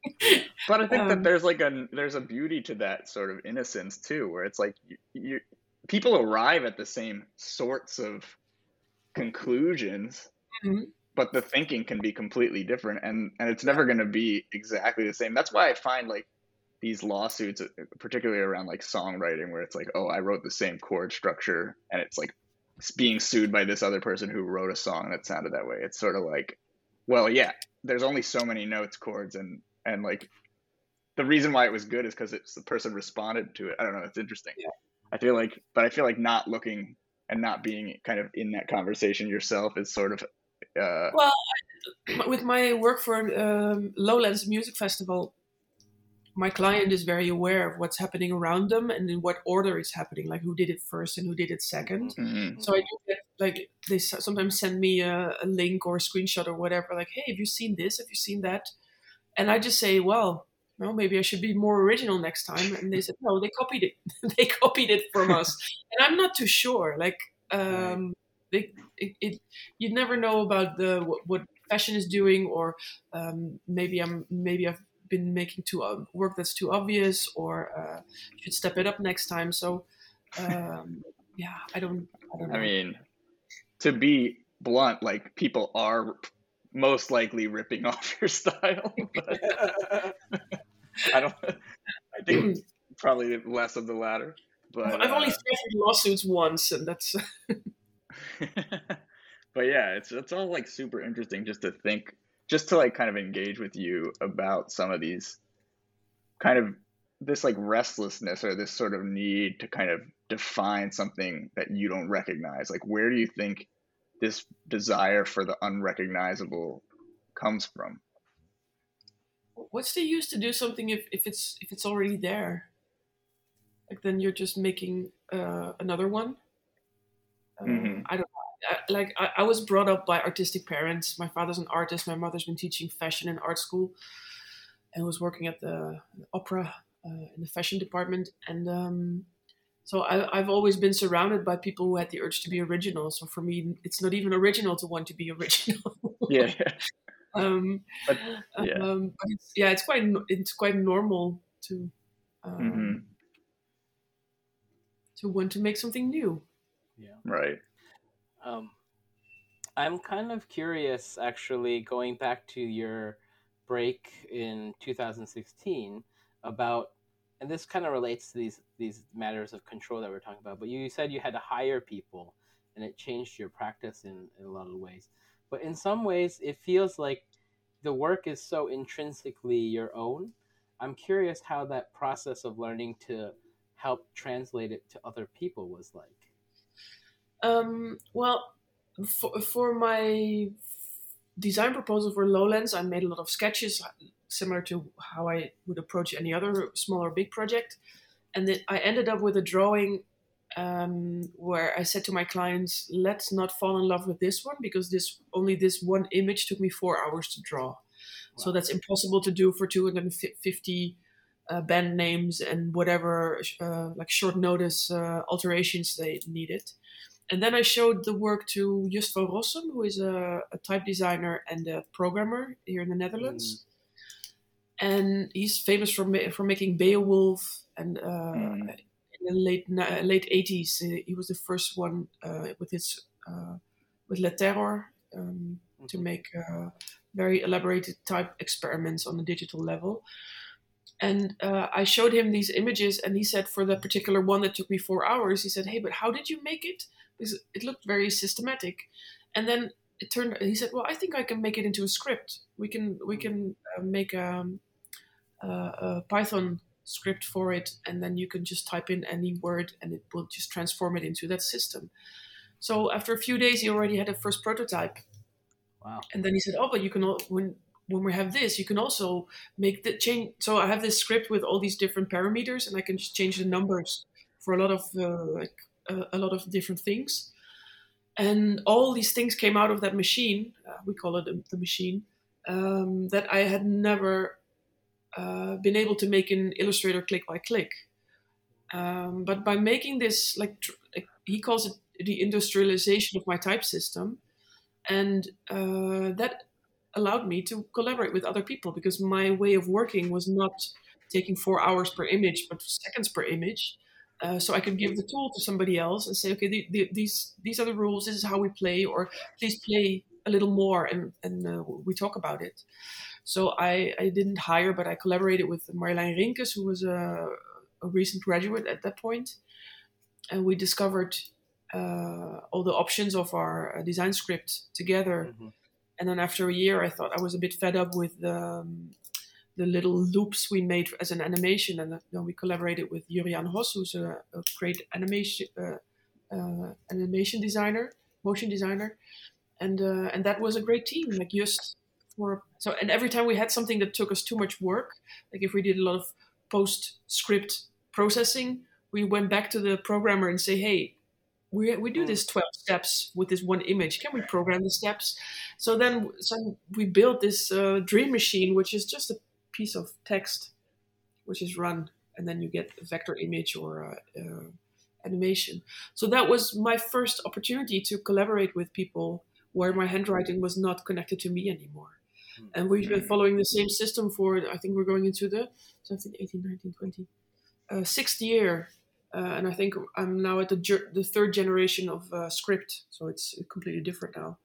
but i think Um, that there's like a there's a beauty to that sort of innocence too where it's like you, you people arrive at the same sorts of conclusions Mhm. But the thinking can be completely different and and it's never going to be exactly the same. That's why i find like these lawsuits uh, particularly around like songwriting where it's like oh i wrote the same chord structure and it's like being sued by this other person who wrote a song that sounded that way. It's sort of like well yeah there's only so many notes chords and and like the reason why it was good is because it's the person responded to it. I don't know it's interesting. Yeah. i feel like but i feel like not looking and not being kind of in that conversation yourself is sort of uh Well, with my work for um, Lowlands Music Festival, my client is very aware of what's happening around them and in what order it's happening, like who did it first and who did it second. mhm. So I do get like they sometimes send me a, a link or a screenshot or whatever, like, "Hey, have you seen this? Have you seen that?" And I just say, "Well, well, maybe I should be more original next time." And they said, "No, they copied it. they copied it from us." And I'm not too sure. Like, um, they, it, it, you never know about the what, what fashion is doing, or um, maybe I'm maybe I've been making too uh, work that's too obvious, or uh, should step it up next time. So, um, yeah, I don't. I don't know. I mean, to be blunt, like people are most likely ripping off your style. But I don't. I think probably less of the latter. But I've only uh, threatened lawsuits once, and that's but yeah, it's it's all like super interesting just to think, just to like kind of engage with you about some of these kind of this like restlessness or this sort of need to kind of define something that you don't recognize. Like, where do you think this desire for the unrecognizable comes from? what's the use to do something if, if it's if it's already there? Like then you're just making uh, another one. Uh, Mhm. I don't like. I, I was brought up by artistic parents. My father's an artist. My mother's been teaching fashion in art school, and was working at the opera uh, in the fashion department. And um, so I, I've always been surrounded by people who had the urge to be original. So for me, it's not even original to want to be original. Yeah, um, But, yeah. um, but it's, yeah, it's quite it's quite normal to um, Mhm. to want to make something new. Yeah. Right. Um, I'm kind of curious, actually, going back to your break in 2016 about, and this kind of relates to these these matters of control that we're talking about. But you said you had to hire people, and it changed your practice in, in a lot of ways. But in some ways, it feels like the work is so intrinsically your own. I'm curious how that process of learning to help translate it to other people was like. Um, well, for, for my design proposal for Lowlands, I made a lot of sketches, similar to how I would approach any other small or big project. And then I ended up with a drawing um, where I said to my clients, "Let's not fall in love with this one because this only this one image took me four hours to draw. So that's impossible to do for 250 uh, band names and whatever uh, like short notice uh, alterations they needed." And then I showed the work to Just van Rossum, who is a, a type designer and a programmer here in the Netherlands. And he's famous for ma- for making Beowolf, and uh, Mm. in the late late eighties, uh, he was the first one uh, with his uh, with LettError um, to Mhm. make uh, very elaborated type experiments on a digital level. And uh, I showed him these images, and he said, for the particular one that took me four hours, he said, "Hey, but how did you make it? It looked very systematic." And then it turned. He said, "Well, I think I can make it into a script. We can we can uh, make um, a, a Python script for it, and then you can just type in any word, and it will just transform it into that system." So after a few days, he already had a first prototype, Wow. and then he said, "Oh, but you can when when we have this, you can also make the change." So I have this script with all these different parameters, and I can just change the numbers for a lot of uh, like a, lot of different things. And all these things came out of that machine. Uh, we call it the, the machine um, that I had never uh, been able to make in Illustrator click by click. Um, but by making this, like tr- like, he calls it the industrialization of my type system, and uh, that allowed me to collaborate with other people because my way of working was not taking four hours per image, but seconds per image. Uh, so I could give the tool to somebody else and say, okay, the, the, these these are the rules. This is how we play, or please play a little more, and and uh, we talk about it. So I, I didn't hire, but I collaborated with Marjolein Rinkes, who was a, a recent graduate at that point, and we discovered uh, all the options of our uh, design script together. Mhm. And then after a year, I thought I was a bit fed up with um, the little loops we made as an animation, and then we collaborated with Jurian Hoss, who's a, a great animation uh, uh, animation designer, motion designer, and uh, and that was a great team. Like just for so, and every time we had something that took us too much work, like if we did a lot of post script processing, we went back to the programmer and say, hey. We, we do this 12 steps with this one image. Can we program the steps? So then so we built this uh, dream machine, which is just a piece of text, which is run, and then you get a vector image or uh, uh, animation. So that was my first opportunity to collaborate with people where my handwriting was not connected to me anymore. Hmm. And we've been following the same system for, I think we're going into the 17, 18, 19, 20, uh, sixth year. Uh, and I think I'm now at the, ger- the third generation of uh, script, so it's completely different now.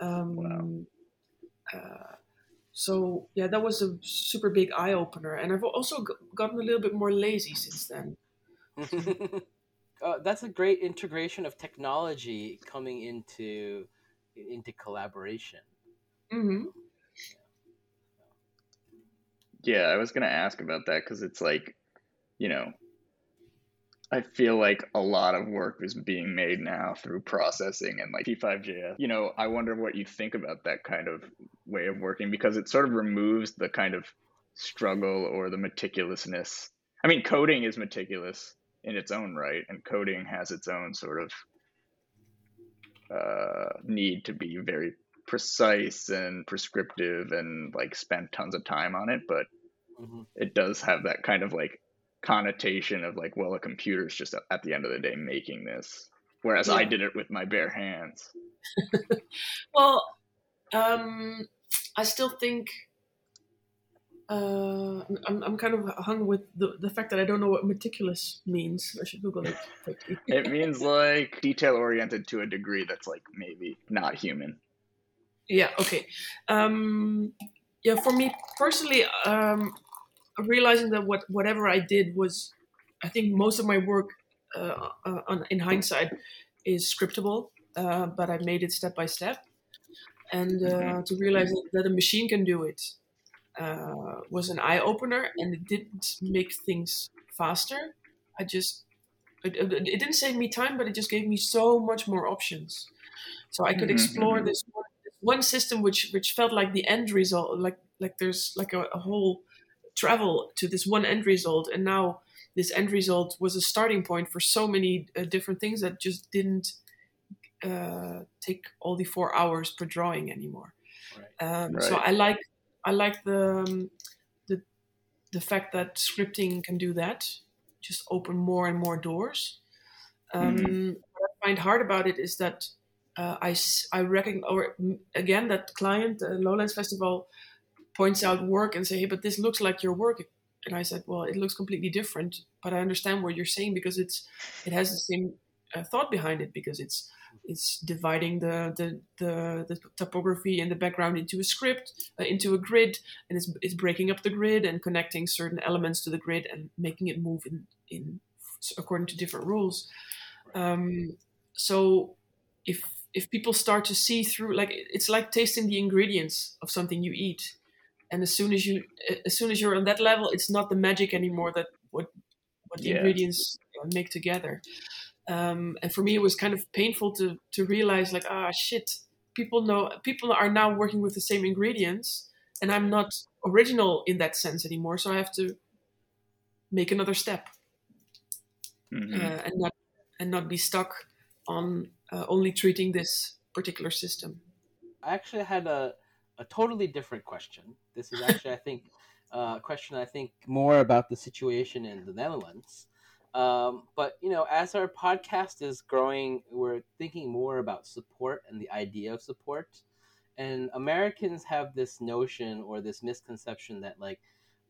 Um, Wow. So yeah, that was a super big eye opener, and I've also g- gotten a little bit more lazy since then. uh, that's a great integration of technology coming into into collaboration. hmm Yeah, I was gonna ask about that because it's like, you know, I feel like a lot of work is being made now through processing and like P5JS. You know, I wonder what you think about that kind of way of working because it sort of removes the kind of struggle or the meticulousness. I mean, coding is meticulous in its own right, and coding has its own sort of uh, need to be very precise and prescriptive and like spend tons of time on it, but Mhm. it does have that kind of like connotation of like, well, a computer's just at- the end of the day making this, whereas I did it with my bare hands. Well, um, I still think uh, I'm, I'm kind of hung with the, the fact that I don't know what meticulous means. I should Google it. it means like detail oriented to a degree that's like maybe not human. Yeah. Okay. Um, yeah. For me personally, um, realizing that what whatever I did was, I think most of my work, uh, uh, on, in hindsight, is scriptable, uh, but I made it step by step, and uh, mm-hmm. to realize that a machine can do it uh, was an eye opener, and it didn't make things faster. I just it, it, didn't save me time, but it just gave me so much more options. So I could mm-hmm. explore mm-hmm. this one, one, system, which which felt like the end result, like like there's like a, a whole travel to this one end result, and now this end result was a starting point for so many uh, different things that just didn't uh, take all the four hours per drawing anymore. Right. Um, right. So I like I like the um, the the fact that scripting can do that, just open more and more doors. Um, mm-hmm. What I find hard about it is that uh, I I reckon or again that client uh, Lowlands Festival points out work and say, hey, but this looks like your work. And I said, well, it looks completely different, but I understand what you're saying because it's it has the same uh, thought behind it because it's it's dividing the, the, the, the typography and the background into a script, uh, into a grid, and it's, it's breaking up the grid and connecting certain elements to the grid and making it move in, in according to different rules. Um, so if if people start to see through, like it's like tasting the ingredients of something you eat, and as soon as you as soon as you're on that level, it's not the magic anymore that what what the yeah. ingredients make together. Um, and for me, it was kind of painful to to realize like ah shit, people know people are now working with the same ingredients, and I'm not original in that sense anymore. So I have to make another step mm-hmm. uh, and not and not be stuck on uh, only treating this particular system. I actually had a a totally different question. This is actually I think uh, a question I think more about the situation in the Netherlands. Um, but you know, as our podcast is growing, we're thinking more about support and the idea of support. And Americans have this notion or this misconception that like,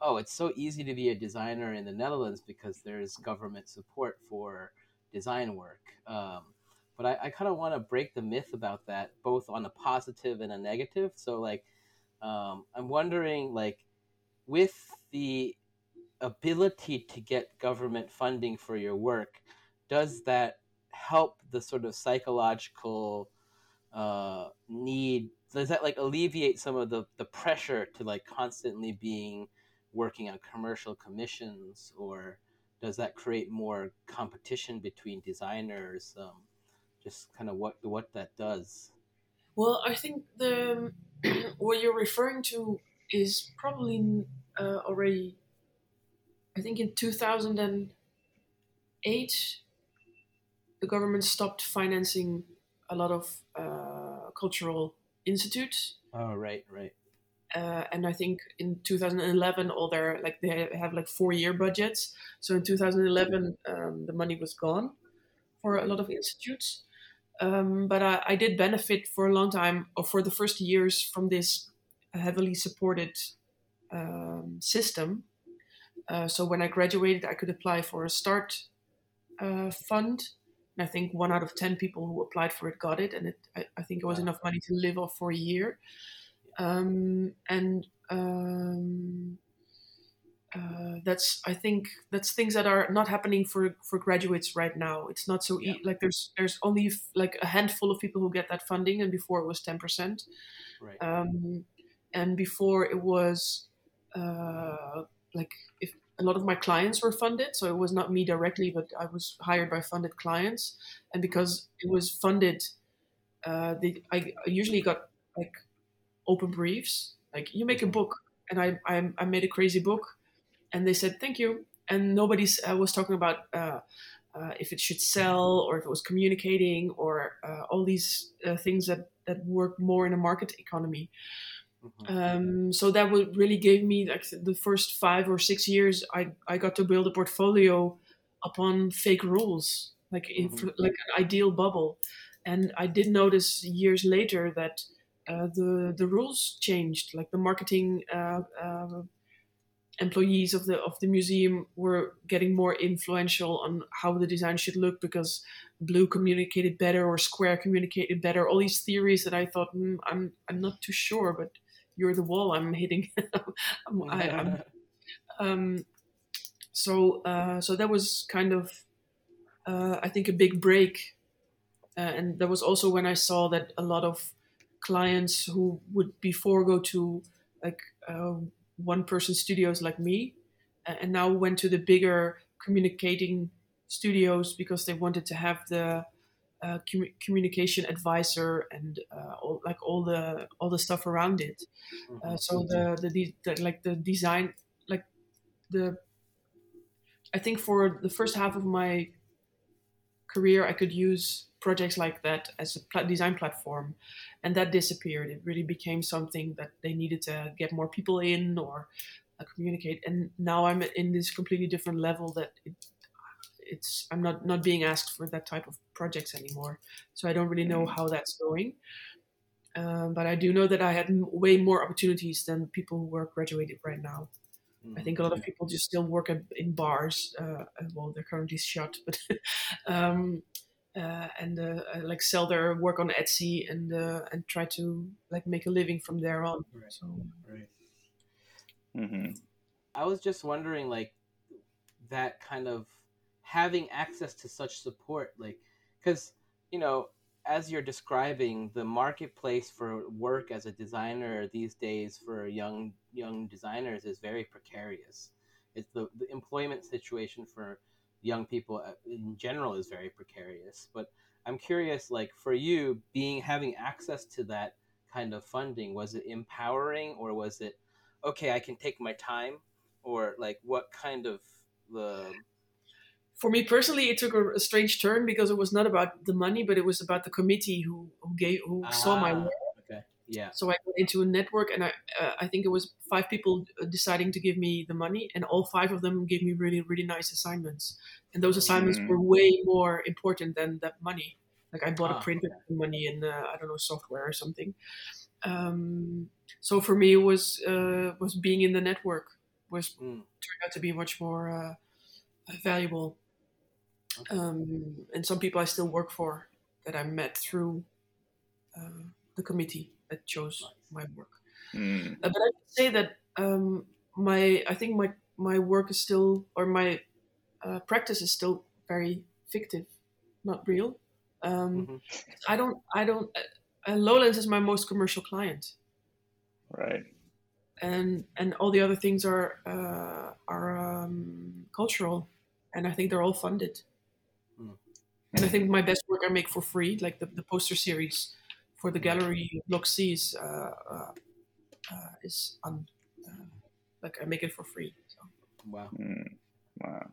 oh, it's so easy to be a designer in the Netherlands because there's government support for design work. Um, but I, I kind of want to break the myth about that, both on a positive and a negative. So like, um, I'm wondering like, with the ability to get government funding for your work, does that help the sort of psychological uh, need? Does that like alleviate some of the, the pressure to like constantly being working on commercial commissions, or does that create more competition between designers? Um, just kind of what what that does. Well, I think the what you're referring to is probably uh, already I think in 2008, the government stopped financing a lot of uh, cultural institutes. Oh, right, right. Uh, and I think in 2011, all their like they have like four year budgets. So in 2011, um, the money was gone for a lot of institutes. Um, but I, I, did benefit for a long time, or for the first years, from this heavily supported um, system uh, so when I graduated, I could apply for a start uh, fund. And I think one out of 10 people who applied for it got it. And it, I, I think it was enough money to live off for a year. Um, and um, uh, that's I think that's things that are not happening for for graduates right now. It's not so e- like there's there's only f- like a handful of people who get that funding, and before it was ten percent, right. um, and before it was uh, like if a lot of my clients were funded, so it was not me directly, but I was hired by funded clients, and because it was funded, uh, they, I, I usually got like open briefs, like you make a book, and I I, I made a crazy book, and they said thank you, and nobody uh, was talking about. Uh, uh, if it should sell or if it was communicating or uh, all these uh, things that, that work more in a market economy. Mm-hmm. Um, so that would really gave me like the first five or six years. I I got to build a portfolio upon fake rules, like mm-hmm. like an ideal bubble. And I did notice years later that uh, the the rules changed. Like the marketing uh, uh, employees of the of the museum were getting more influential on how the design should look because blue communicated better or square communicated better. All these theories that I thought mm, I'm I'm not too sure, but you're the wall I'm hitting. I'm, I, am um, so uh, so that was kind of uh, I think a big break, uh, and that was also when I saw that a lot of clients who would before go to like uh, one person studios like me, and now went to the bigger communicating studios because they wanted to have the uh, com- communication advisor and uh, all, like all the all the stuff around it. Uh, so the, the, the like the design like the I think for the first half of my career I could use projects like that as a pl- design platform and that disappeared. It really became something that they needed to get more people in or uh, communicate and now i'm in this completely different level that it, it's i'm not not being asked for that type of projects anymore. So i don't really know how that's going. Um, but i do know that i had m- way more opportunities than people who are graduated right now I think a lot of people just still work at, in bars. Uh, well, they're currently shut, but um, uh, and uh, uh, like sell their work on Etsy and uh, and try to like make a living from there on. Right. So Right. hmm I was just wondering, like, that kind of having access to such support, like, because you know, as you're describing, the marketplace for work as a designer these days for young young designers is very precarious. It's the, the employment situation for young people uh, in general is very precarious. But I'm curious, like, for you, being having access to that kind of funding, was it empowering or was it okay? I can take my time or like what kind of the for me personally, it took a, a strange turn because it was not about the money, but it was about the committee who who gave who saw my Ah, work. okay yeah So I went into a network, and I uh, I think it was five people uh, deciding to give me the money, and all five of them gave me really really nice assignments, and those assignments Mm. were way more important than that money. Like I bought Ah, a printer with money and uh, I don't know software or something. Um, so for me, it was uh, was being in the network was Mm. turned out to be much more uh, valuable. Um, and some people I still work for that I met through uh, the committee that chose Nice. my work. Mm. Uh, but I would say that um, my I think my my work is still or my uh, practice is still very fictive, not real. Um, Mhm. I don't I don't. Uh, Lowlands is my most commercial client, Right. and and all the other things are uh, are um, cultural, and I think they're all funded. And I think my best work I make for free, like the, the poster series for the gallery Block C is uh, uh, uh, is on uh, like I make it for free. So. wow Mm. Wow.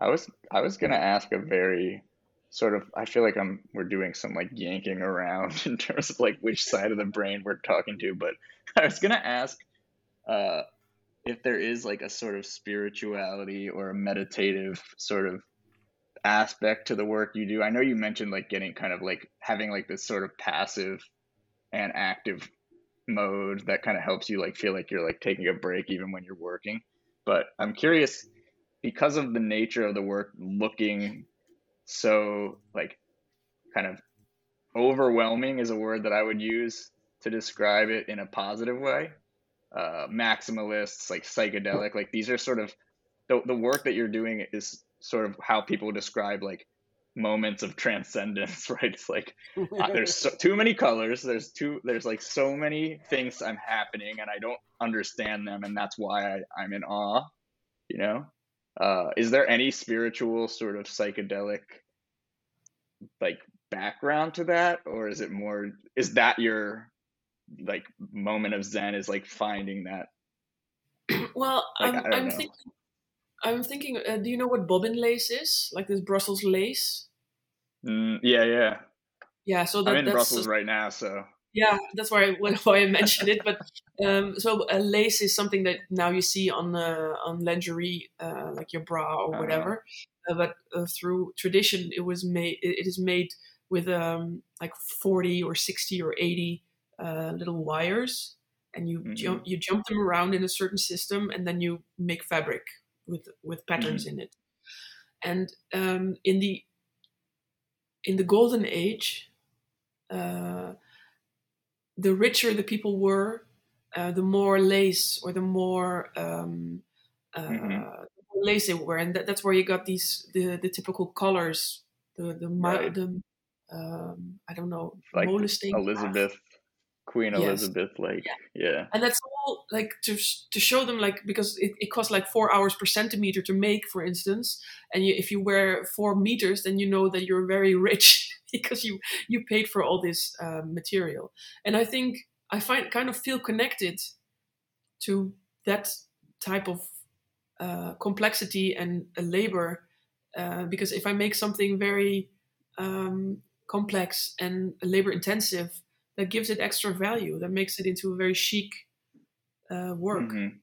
I was I was gonna ask a very sort of I feel like I'm we're doing some like yanking around in terms of like which side of the brain we're talking to, but I was gonna ask uh if there is like a sort of spirituality or a meditative sort of aspect to the work you do. I know you mentioned like getting kind of like having like this sort of passive and active mode that kind of helps you like feel like you're like taking a break even when you're working. But I'm curious because of the nature of the work looking so like kind of overwhelming is a word that I would use to describe it in a positive way. Uh, maximalists, like psychedelic, like these are sort of the, the work that you're doing is sort of how people describe like moments of transcendence, right? It's like uh, there's so, too many colors. There's too there's like so many things I'm happening and I don't understand them, and that's why I, I'm in awe. You know, uh, is there any spiritual sort of psychedelic like background to that, or is it more is that your like moment of zen is like finding that Well, Like, I'm, I'm thinking. I'm thinking. Uh, do you know what bobbin lace is? Like this Brussels lace. mm, yeah yeah Yeah. So that, i'm in that's brussels right now so yeah. That's why I, why I mentioned it. But um, so a lace is something that now you see on uh, on lingerie, uh, like your bra or Uh-huh. whatever. Uh, but uh, through tradition, it was made. It, is made with um, like forty or sixty or eighty uh, little wires, and you Mhm. jump you jump them around in a certain system, and then you make fabric with with patterns in it. And um, in the in the golden age, uh, the richer the people were, uh, the more lace or the more um, uh, Mhm. lace they were, and that, that's where you got these the, the typical colors, the the, Right. the um, I don't know Like Elizabeth, Queen Yes. Elizabeth, like yeah. and that's all like to to show them like because it, it costs like four hours per centimeter to make for instance and you, if you wear four meters then you know that you're very rich because you you paid for all this uh, material and i think i find kind of feel connected to that type of uh, complexity and uh, labor uh, because if i make something very um, complex and labor intensive that gives it extra value that makes it into a very chic uh, work Mhm.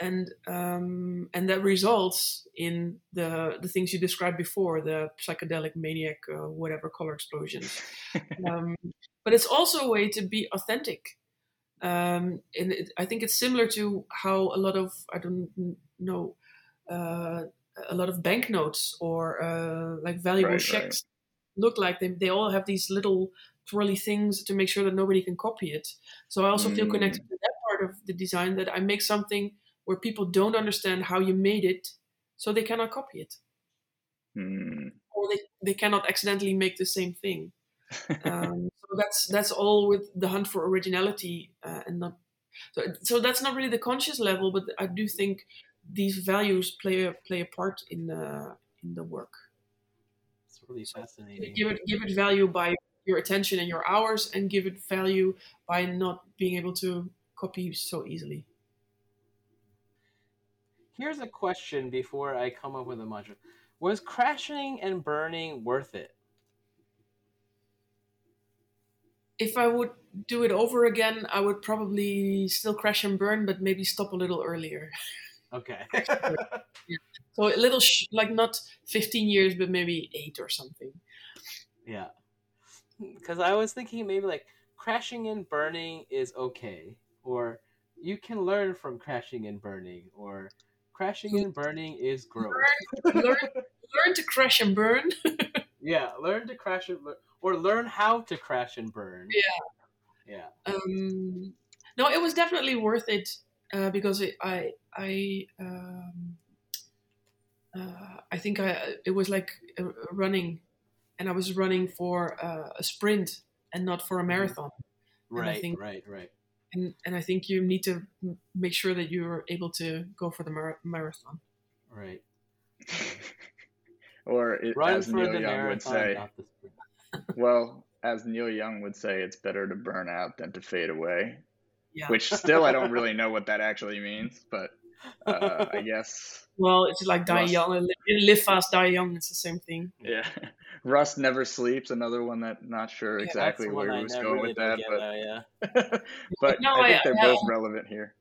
and um, and that results in the the things you described before the psychedelic maniac uh, whatever color explosions um, but it's also a way to be authentic um, and it, I think it's similar to how a lot of I don't know uh, a lot of banknotes or uh, like valuable right. checks look like. They they all have these little twirly things to make sure that nobody can copy it. So I also feel Mm. connected to that part of the design that I make something where people don't understand how you made it, so they cannot copy it Mm. or they, they cannot accidentally make the same thing. Um, so that's that's all with the hunt for originality uh, and not so, so that's not really the conscious level, but I do think these values play a play a part in the in the work. It's really fascinating. Give it give it value by your attention and your hours, and give it value by not being able to copy so easily. Here's a question before I come up with a mantra. Was crashing and burning worth it? If I would do it over again, I would probably still crash and burn, but maybe stop a little earlier. Okay. So a little, sh- like not 15 years, but maybe eight or something. yeah. Because I was thinking maybe like crashing and burning is okay, or you can learn from crashing and burning, or crashing and burning is gross. learn, learn to crash and burn. Yeah, learn to crash and learn, or learn how to crash and burn. Yeah. Yeah. Um, no, it was definitely worth it uh, because it, I I um, uh, I think I it was like uh, running, and I was running for uh, a sprint and not for a marathon. And I Right, think- right, right. And and I think you need to m- make sure that you're able to go for the mar- marathon. Right. or it, Run as Neil Young would say, the well, as Neil Young would say, it's better to burn out than to fade away. Yeah. Which still, I don't really know what that actually means, but uh, I guess Well, it's like die Rust. young, live fast, die young. It's the same thing. yeah. Rust never sleeps. Another one that not sure Yeah, exactly where one he was never going with that, get, but yeah. but No, I think I- they're I- both relevant here.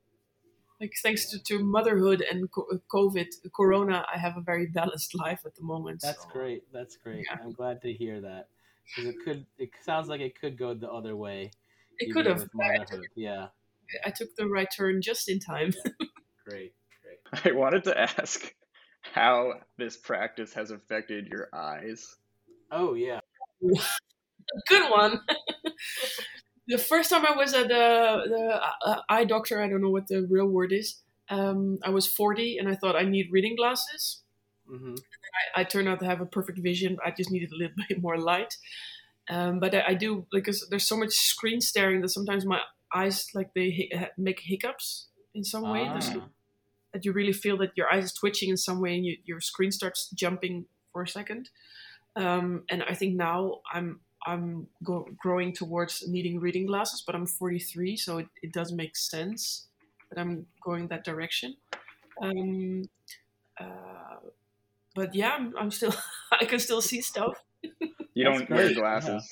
Like thanks to, to motherhood and uh, COVID, Corona, I have a very balanced life at the moment. That's so- great. That's great. Yeah. I'm glad to hear that because it could. It sounds like it could go the other way. It could have. with I, motherhood. Yeah. I took the right turn just in time. Great. Great. I wanted to ask how this practice has affected your eyes. Oh yeah. Good one. the first time I was at the, the uh, eye doctor, I don't know what the real word is. Um, I was 40 and I thought I need reading glasses. hmm I, I turned out to have a perfect vision. I just needed a little bit more light. Um, but I, I do because there's so much screen staring that sometimes my eyes like they hi- make hiccups in some way. There's- Ah. that you really feel that your eyes is twitching in some way and you, your screen starts jumping for a second. Um, and I think now I'm I'm go, growing towards needing reading glasses, but I'm 43, so it, it does make sense that I'm going that direction. Um, uh, but yeah, I'm, I'm still I can still see stuff. You don't wear glasses.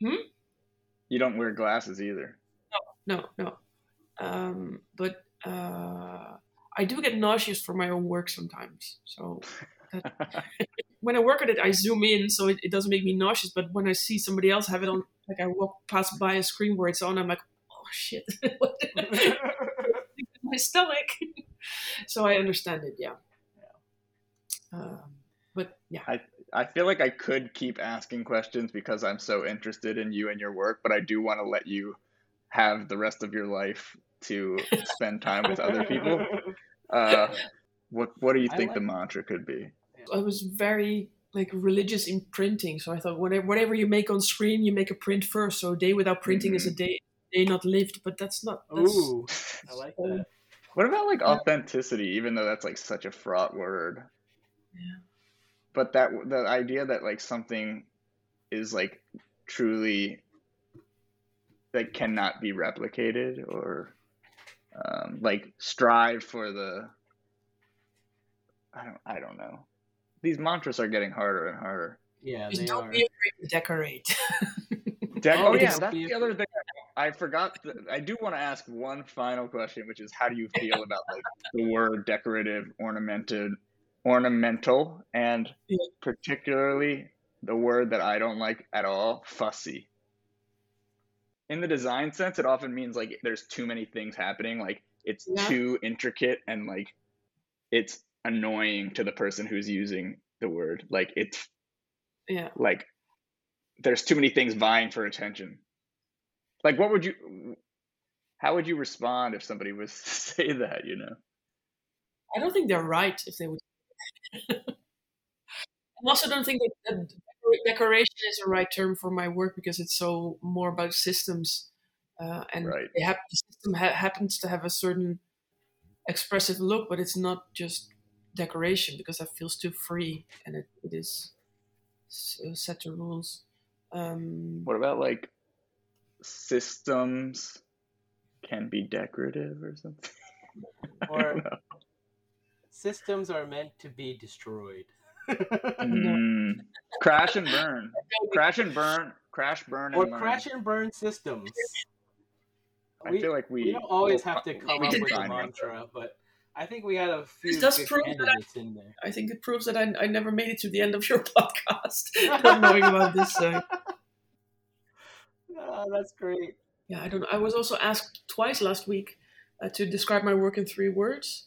yeah. Hmm? You don't wear glasses either. No, no. Um, but uh, I do get nauseous for my own work sometimes. So when I work at it, I zoom in, so it, it doesn't make me nauseous. But when I see somebody else have it on like I walk past by a screen where it's on, I'm like, oh shit, my stomach. so I understand it, yeah. Um, but yeah, I I feel like I could keep asking questions because I'm so interested in you and your work, but I do want to let you have the rest of your life to spend time with other people. Uh, what what do you think like- the mantra could be? I was very like religious in printing, so I thought whatever whatever you make on screen, you make a print first. So a day without printing is a day day not lived, but that's not. That's, Ooh, I like that. What about like authenticity? Even though that's like such a fraught word. Yeah. But that the idea that like something is like truly that cannot be replicated or um, like strive for the I don't I don't know. These mantras are getting harder and harder. Yeah, Just they don't are. be afraid to decorate. Dec- Oh, oh yeah, that's the other thing. I forgot. th- I do want to ask one final question, which is, how do you feel about like the word decorative, ornamented, ornamental, and particularly the word that I don't like at all, fussy. In the design sense, it often means like there's too many things happening, like it's Yeah. too intricate and like it's annoying to the person who's using the word. Like it's yeah. like there's too many things vying for attention like what would you how would you respond if somebody was to say that you know I don't think they're right if they would. I also don't think that, that decoration is the right term for my work because it's so more about systems, uh, and Right. they have, the system ha- happens to have a certain expressive look, but it's not just decoration because that feels too free and it, it is s- uh, set to rules. Um, what about like systems can be decorative or something Or systems are meant to be destroyed. Mm. crash and burn crash and burn crash burn and or learn. crash and burn systems. i We, feel like we we don't always have to come we up with a find one. mantra, but I think we had a few does good prove that I- in there. I think it proves that I, I never made it to the end of your podcast, not knowing about this. Uh, Oh, that's great. Yeah, I don't. Know. I was also asked twice last week uh, to describe my work in three words.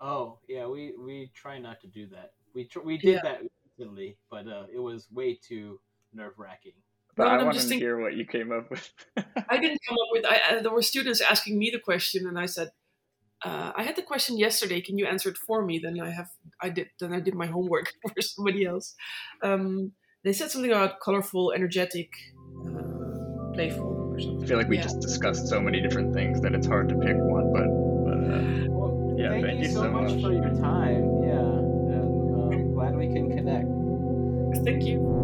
Oh, yeah, we we try not to do that. We tr- we did Yeah. that recently, but uh, it was way too nerve wracking. but No, i and I'm want to just thinking- hear what you came up with I didn't come up with. I, I, there were students asking me the question, and I said, uh, "I had the question yesterday. Can you answer it for me?" Then I have. I did. Then I did my homework for somebody else. Um, they said something about colorful, energetic, uh, playful, or something. i feel like we Yeah. just discussed so many different things that it's hard to pick one but but uh, Well, Yeah, thank, thank you you so, so much, much. for your time. We can connect. Thank you.